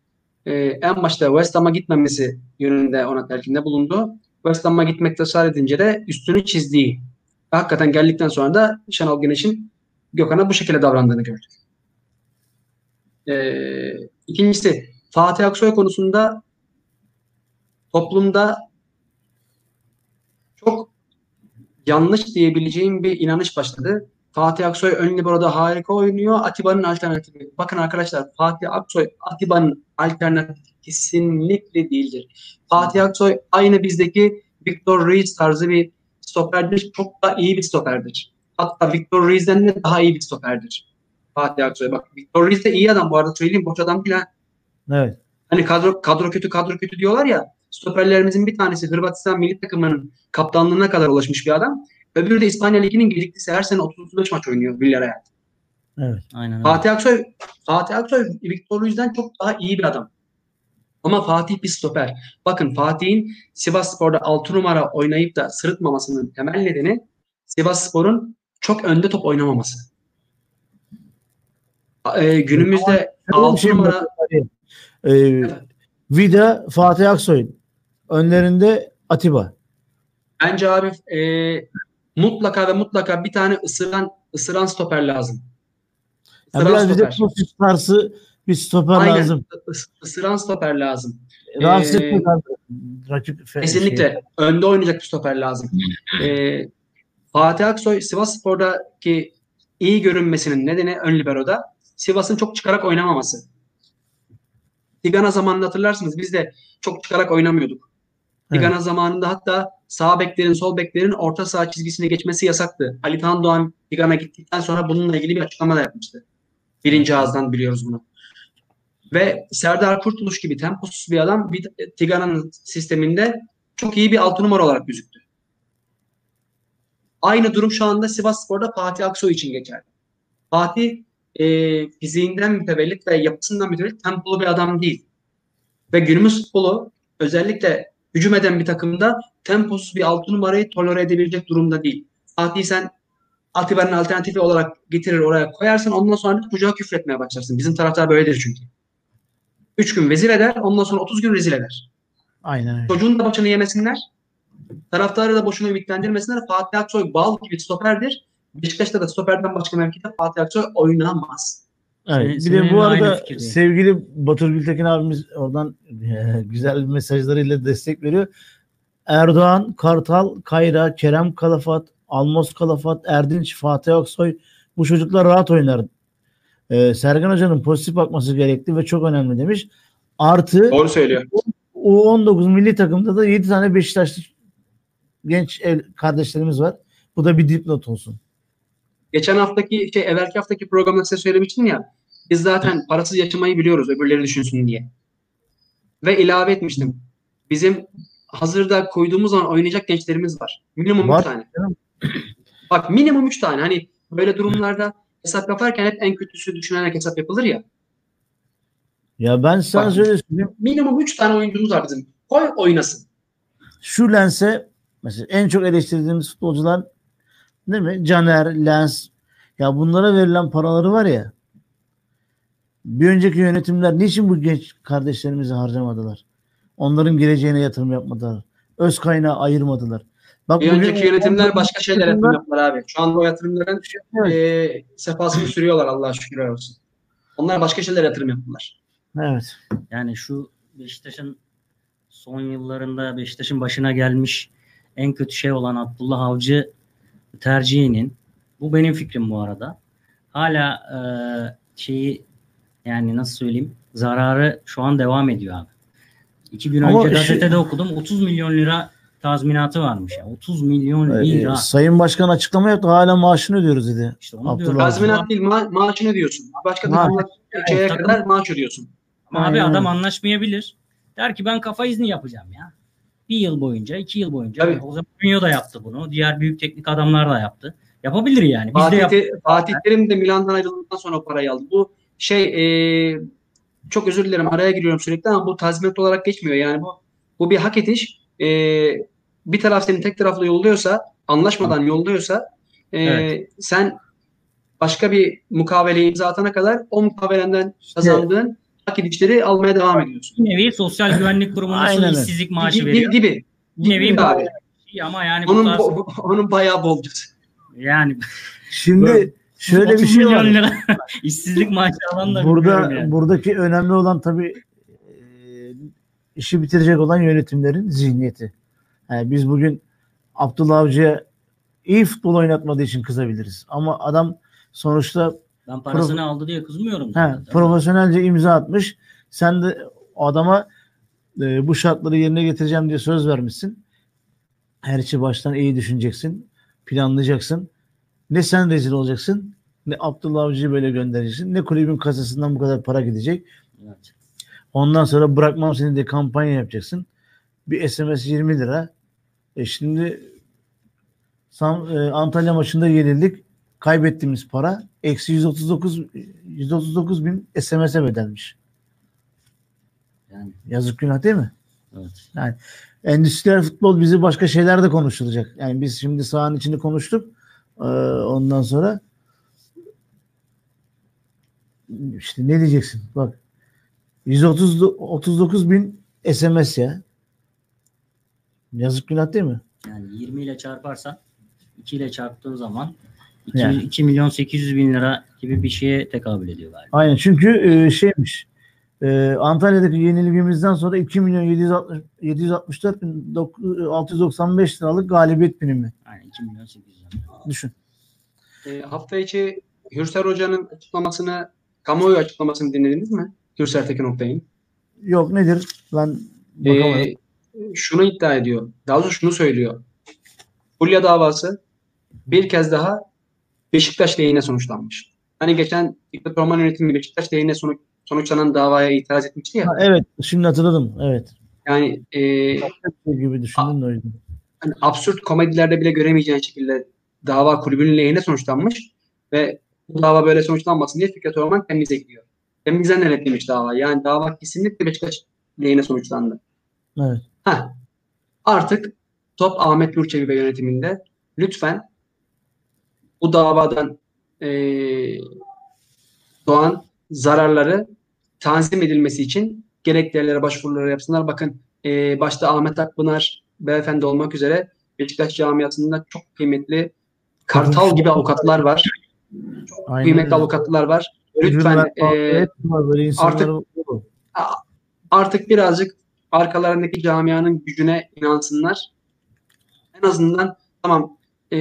e, en başta West Ham'a gitmemesi yönünde ona telkinde bulundu. West Ham'a gitmekte ısrar edince de üstünü çizdiği hakikaten geldikten sonra da Şenol Güneş'in Gökhan'a bu şekilde davrandığını gördük. Ee, ikincisi Fatih Aksoy konusunda toplumda çok yanlış diyebileceğim bir inanış başladı. Fatih Aksoy ön libero'da harika oynuyor. Atiba'nın alternatifi. Bakın arkadaşlar Fatih Aksoy Atiba'nın alternatifi kesinlikle değildir. Fatih Aksoy aynı bizdeki Victor Ruiz tarzı bir stoperdir. Çok da iyi bir stoperdir. Hatta Victor Ruiz'den de daha iyi bir stoperdir. Fatih Aksoy. Bak Victor Ruiz de iyi adam bu arada söyleyeyim. Boş adam değil ha. Evet. Hani kadro kadro kötü kadro kötü diyorlar ya. Stoperlerimizin bir tanesi Hırvatistan milli takımının kaptanlığına kadar ulaşmış bir adam. Öbürü de İspanya Ligi'nin gediklisi her sene 30-35 maç oynuyor Villarreal. Evet. Aynen. Fatih Aksoy, Fatih Aksoy Victor Ruiz'den çok daha iyi bir adam. Ama Fatih bir stoper. Bakın Fatih'in Sivas Spor'da 6 numara oynayıp da sırıtmamasının temel nedeni Sivas Spor'un çok önde top oynamaması. Ee, günümüzde Şöyle bir 6 şey numara. Ee, Vida, Fatih Aksoy. Önlerinde Atiba. Bence abi e, mutlaka ve mutlaka bir tane ısıran ısıran stoper lazım. Isıran biraz bir de stoper. pozitif tarzı bir stoper Aynen. lazım. Is- ısıran stoper lazım. Rahatsız Ee, lazım. Rakip Kesinlikle. şey. Önde oynayacak bir stoper lazım. E, Fatih Aksoy Sivas Spor'daki iyi görünmesinin nedeni ön libero'da Sivas'ın çok çıkarak oynamaması. Tigana zamanında hatırlarsınız biz de çok çıkarak oynamıyorduk. Tigana zamanında hatta sağ beklerin, sol beklerin orta saha çizgisine geçmesi yasaktı. Ali Tan Doğan Tigana gittikten sonra bununla ilgili bir açıklama da yapmıştı. Birinci ağızdan biliyoruz bunu. Ve Serdar Kurtuluş gibi temposuz bir adam bir Tigana'nın sisteminde çok iyi bir altı numara olarak gözüktü. Aynı durum şu anda Sivas Spor'da Fatih Aksoy için geçerli. Fatih e, fiziğinden mütevellit ve yapısından mütevellit tempolu bir adam değil. Ve günümüz futbolu özellikle hücum eden bir takımda temposuz bir altı numarayı tolere edebilecek durumda değil. Fatih sen Atiba'nın alternatifi olarak getirir oraya koyarsın ondan sonra kucağa küfretmeye başlarsın. Bizim taraftar böyledir çünkü. 3 gün vezir eder ondan sonra 30 gün rezil eder. Aynen öyle. Çocuğun da başını yemesinler. Taraftarı da boşuna ümitlendirmesinler. Fatih Aksoy bal gibi stoperdir. Beşiktaş'ta da stoperden başka mevkide Fatih Aksoy oynamaz. Evet. Bir de bu arada sevgili Batur Gültekin abimiz oradan e, güzel mesajlarıyla destek veriyor. Erdoğan, Kartal, Kayra, Kerem Kalafat, Almos Kalafat, Erdinç, Fatih Aksoy bu çocuklar rahat oynar. E, Sergen Hoca'nın pozitif bakması gerekli ve çok önemli demiş. Artı Doğru söylüyor. U19 milli takımda da 7 tane Beşiktaşlı genç el kardeşlerimiz var. Bu da bir dipnot olsun. Geçen haftaki şey evvelki haftaki programda size söylemiştim ya. Biz zaten parasız yaşamayı biliyoruz öbürleri düşünsün diye. Ve ilave etmiştim. Bizim hazırda koyduğumuz zaman oynayacak gençlerimiz var. Minimum Var 3 tane. canım. Bak minimum 3 tane. Hani böyle durumlarda hesap yaparken hep en kötüsü düşünerek hesap yapılır ya. Ya ben sana Bak. söyleyeyim. Minimum 3 tane oyuncumuz var bizim. Koy oynasın. şu lense mesela en çok eleştirdiğimiz futbolcular değil mi? Caner, Lens ya bunlara verilen paraları var ya bir önceki yönetimler niçin bu genç kardeşlerimizi harcamadılar? Onların geleceğine yatırım yapmadılar. Öz kaynağı ayırmadılar. Bak Bir önceki yönetimler başka şeyler yatırım yaptılar abi. Şu anda o yatırımların Evet. e, sefasını sürüyorlar Allah'a şükürler olsun. Onlar başka şeyler yatırım yaptılar. Evet. Yani şu Beşiktaş'ın son yıllarında Beşiktaş'ın başına gelmiş en kötü şey olan Abdullah Avcı tercihinin bu benim fikrim bu arada. Hala e, şeyi yani nasıl söyleyeyim zararı şu an devam ediyor abi. İki gün Ama önce şey- gazetede okudum 30 milyon lira tazminatı varmış ya. 30 milyon Ee, lira. Sayın Başkan açıklama yaptı. Hala maaşını ödüyoruz dedi. İşte onu Abdullah diyorum. Tazminat değil ma- maaşını ödüyorsun. Başka takımlar şeye takım- kadar maaş ödüyorsun. Ama abi Aynen adam öyle. anlaşmayabilir. Der ki ben kafa izni yapacağım ya. Bir yıl boyunca, iki yıl boyunca. Tabii. O zaman Mourinho da yaptı bunu. Diğer büyük teknik adamlar da yaptı. Yapabilir yani. Biz de Fatih, Te- Fatih Terim de Milan'dan ayrıldıktan sonra o parayı aldı. Bu şey e, çok özür dilerim araya giriyorum sürekli ama bu tazminat olarak geçmiyor. Yani bu bu bir hak ediş. E, bir taraf seni tek taraflı yolluyorsa, anlaşmadan yolluyorsa e, Evet. sen başka bir mukavele imza atana kadar o mukavelenden kazandığın hak edişleri almaya devam ediyorsun. bir nevi sosyal güvenlik kurumu nasıl Aynen öyle. işsizlik maaşı Gibi, veriyor. gibi. Bir nevi Gibi abi. İyi ama yani bu Onun, tarz, bo- onun bayağı bolcusu. yani Şimdi şöyle bir 30 şey var. lira işsizlik maaşı alan da Burada yani. buradaki önemli olan tabii işi bitirecek olan yönetimlerin zihniyeti. Yani biz bugün Abdullah Avcı'ya iyi futbol oynatmadığı için kızabiliriz. Ama adam sonuçta Ben parasını aldı diye kızmıyorum. he, profesyonelce imza atmış. Sen de adama e, bu şartları yerine getireceğim diye söz vermişsin. Her işi baştan iyi düşüneceksin. Planlayacaksın. Ne sen rezil olacaksın ne Abdullah Avcı'yı böyle göndereceksin. Ne kulübün kasasından bu kadar para gidecek. Evet. Ondan sonra bırakmam seni de kampanya yapacaksın. Bir SMS 20 lira. E şimdi Sam- e, Antalya maçında yenildik. Kaybettiğimiz para eksi 139 139 bin SMS'e bedelmiş. Yani Yazık günah değil mi? evet. Endüstriyel futbol bizi başka şeyler de konuşulacak. Yani biz şimdi sahanın içinde konuştuk. Ee, ondan sonra işte ne diyeceksin? Bak 130 39 bin SMS ya. Yazık günah değil mi? Yani 20 ile çarparsan 2 ile çarptığın zaman 2, Yani. 2 milyon 800 bin lira gibi bir şeye tekabül ediyor galiba. Aynen çünkü e, şeymiş e, Antalya'daki yenilgimizden sonra 2 milyon 760, 764 bin dok- 695 liralık galibiyet primi. Yani 2 milyon 800 bin. Düşün. E, hafta içi Hürsel Hoca'nın açıklamasını, kamuoyu açıklamasını dinlediniz mi? Hürsel Tekin Oktay'ın. Yok nedir? Ben bakamadım. Ee, şunu iddia ediyor. Daha doğrusu şunu söylüyor. Fulya davası bir kez daha Beşiktaş lehine sonuçlanmış. Hani geçen Fikret Orman yönetimi Beşiktaş lehine sonuç, sonuçlanan davaya itiraz etmişti ya. Ha, evet şimdi hatırladım. Evet. Yani e, Şey gibi düşündüm de o yüzden. hani absürt komedilerde bile göremeyeceğin şekilde dava kulübünün lehine sonuçlanmış ve bu dava böyle sonuçlanmasın diye Fikret Orman temize gidiyor. Temizden denetlemiş dava. Yani dava kesinlikle Beşiktaş lehine sonuçlandı. Evet. Ha, artık top Ahmet Nurçevi ve yönetiminde lütfen bu davadan eee, doğan zararları tanzim edilmesi için gerekli yerlere başvuruları yapsınlar. Bakın eee, başta Ahmet Akpınar beyefendi olmak üzere Beşiktaş camiasında çok kıymetli kartal gibi avukatlar var. Aynen Kıymetli avukatlar var. Lütfen insanlar artık- artık birazcık arkalarındaki camianın gücüne inansınlar. En azından tamam e,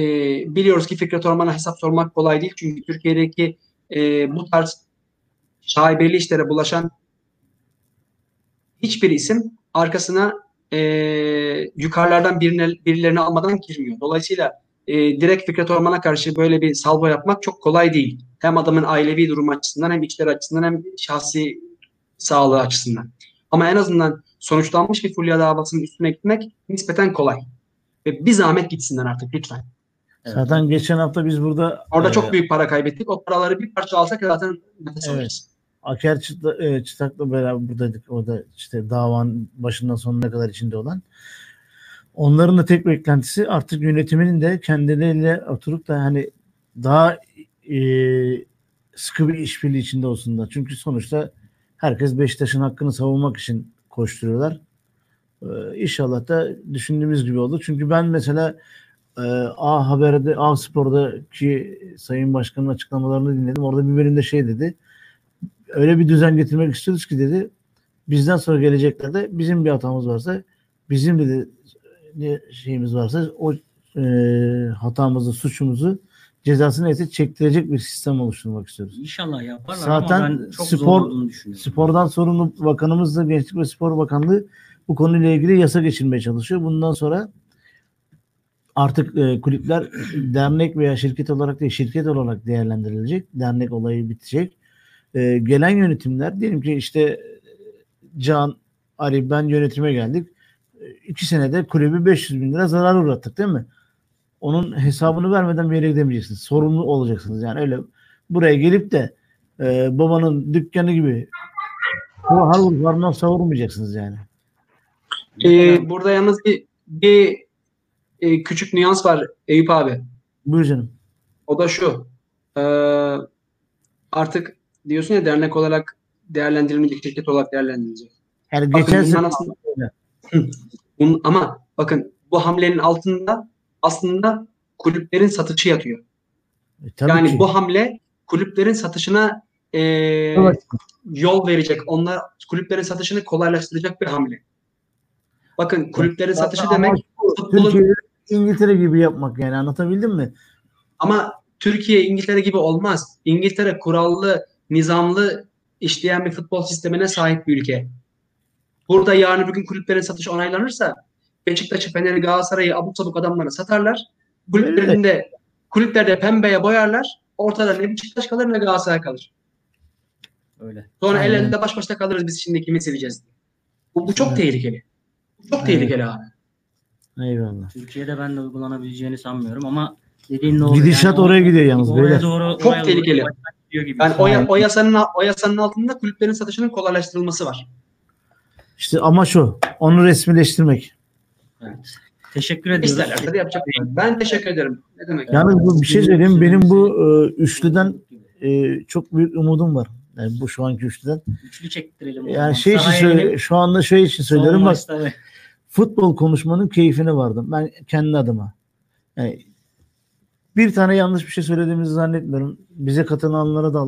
biliyoruz ki Fikret Orman'a hesap sormak kolay değil. Çünkü Türkiye'deki e, bu tarz şaibeli işlere bulaşan hiçbir isim arkasına e, yukarılardan birine, birilerini almadan girmiyor. Dolayısıyla e, direkt Fikret Orman'a karşı böyle bir salvo yapmak çok kolay değil. Hem adamın ailevi durumu açısından hem içleri açısından hem şahsi sağlığı açısından. Ama en azından sonuçlanmış bir Fulya davasının üstüne gitmek nispeten kolay. Ve bir zahmet gitsinler artık lütfen. Evet. Zaten geçen hafta biz burada Orada e, çok büyük para kaybettik. O paraları bir parça alsak zaten nefes Evet. alırız. Aker Çıtla, e, Çıtak'la beraber buradaydık. O da işte davanın başından sonuna kadar içinde olan. Onların da tek beklentisi artık yönetiminin de kendileriyle oturup da hani daha e, sıkı bir işbirliği içinde olsunlar. Çünkü sonuçta herkes Beşiktaş'ın hakkını savunmak için koşturuyorlar. E, inşallah da düşündüğümüz gibi olur. Çünkü ben mesela e, A Haber'de, A Spor'daki Sayın Başkan'ın açıklamalarını dinledim. Orada bir bölümde şey dedi öyle bir düzen getirmek istiyoruz ki dedi bizden sonra geleceklerde bizim bir hatamız varsa bizim dedi ne şeyimiz varsa o e, hatamızı suçumuzu cezasını neyse çektirecek bir sistem oluşturmak istiyoruz. İnşallah yaparlar Zaten ama ben çok spor- zor. Spordan sorumlu bakanımız da Gençlik ve Spor Bakanlığı bu konuyla ilgili yasa geçirmeye çalışıyor. Bundan sonra artık e, kulüpler dernek veya şirket olarak değil şirket olarak değerlendirilecek. Dernek olayı bitecek. E, gelen yönetimler diyelim ki işte Can, Ali ben yönetime geldik. E, iki senede kulübü 500 bin lira zarar uğrattık değil mi? Onun hesabını vermeden bir yere gidemeyeceksiniz. Sorumlu olacaksınız. Yani öyle buraya gelip de e, babanın dükkanı gibi bu harvur parmağı savurmayacaksınız yani. Ee, burada yalnız bir, bir e, küçük nüans var Eyüp abi. Buyur canım. O da şu. Ee, artık diyorsun ya dernek olarak değerlendirilmeyecek, şirket olarak değerlendirilecek. Yani geçen sene aslında- ama bakın bu hamlenin altında aslında kulüplerin satışı yatıyor. E, yani ki. bu hamle kulüplerin satışına e, Evet. yol verecek. Onlar kulüplerin satışını kolaylaştıracak bir hamle. Bakın kulüplerin satışı Zaten demek amaç bu. futbolun İngiltere gibi yapmak yani anlatabildim mi? Ama Türkiye İngiltere gibi olmaz. İngiltere kurallı, nizamlı işleyen bir futbol sistemine sahip bir ülke. Burada yarın bugün kulüplerin satışı onaylanırsa Beşiktaş'ı, Fener'i, Galatasaray'ı abuk sabuk adamlara satarlar. Kulüplerinde kulüplerde pembeye boyarlar. Ortada ne Beşiktaş kalır ne Galatasaray kalır. Öyle. Sonra Aynen. el elinde baş başta kalırız biz şimdi kimi seveceğiz. Bu, bu çok Evet. tehlikeli. Bu çok Evet. tehlikeli abi. Eyvallah. Türkiye'de ben de uygulanabileceğini sanmıyorum ama dediğin doğru. Gidişat oraya gidiyor yalnız, Oraya beyler. doğru, Çok tehlikeli. gibi. Yani o, Aynen. o yasanın o yasanın altında kulüplerin satışının kolaylaştırılması var. İşte amaç o. Onu resmileştirmek. Evet. Teşekkür ediyoruz. İsterlerse de yapacak. Ben teşekkür ederim. Ne demek? Yalnız bu bir şey söyleyeyim. Benim bu e, üçlüden e, çok büyük umudum var. Yani bu şu anki üçlüden. Üçlü çektirelim. Yani şey için söyle, şu anda şey için söylüyorum bak futbol konuşmanın keyfine vardım. Ben kendi adıma. Yani bir tane yanlış bir şey söylediğimizi zannetmiyorum. Bize katılanlara da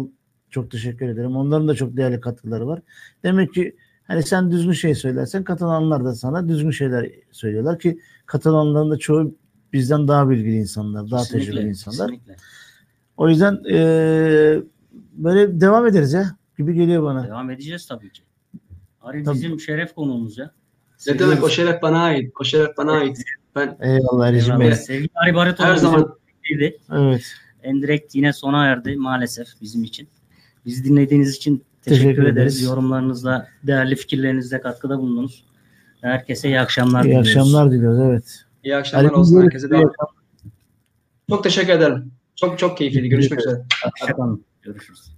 çok teşekkür ederim. Onların da çok değerli katkıları var. Demek ki hani sen düzgün şey söylersen katılanlar da sana düzgün şeyler söylüyorlar ki katılanların da çoğu bizden daha bilgili insanlar, daha Kesinlikle, tecrübeli insanlar. kesinlikle. O yüzden eee, böyle devam ederiz ya gibi geliyor bana. Devam edeceğiz tabii ki. Ari Tabii. bizim şeref konuğumuz ya. Ne demek o şeref bana ait. O şeref bana ait. Ben Eyvallah Ericim Eyvallah. Bey. Sevgili Ari Baritoğlu her zaman. Evet. Endirekt yine sona erdi maalesef bizim için. Bizi dinlediğiniz için teşekkür, Teşekkür ederiz. ederiz. Yorumlarınızla, değerli fikirlerinizle katkıda bulundunuz. Herkese iyi akşamlar İyi diliyoruz. akşamlar diliyoruz. Evet. iyi akşamlar Ali olsun herkese. de. Çok teşekkür ederim. Çok çok keyifliydi. Görüşmek üzere. Hoşçakalın. Görüşürüz.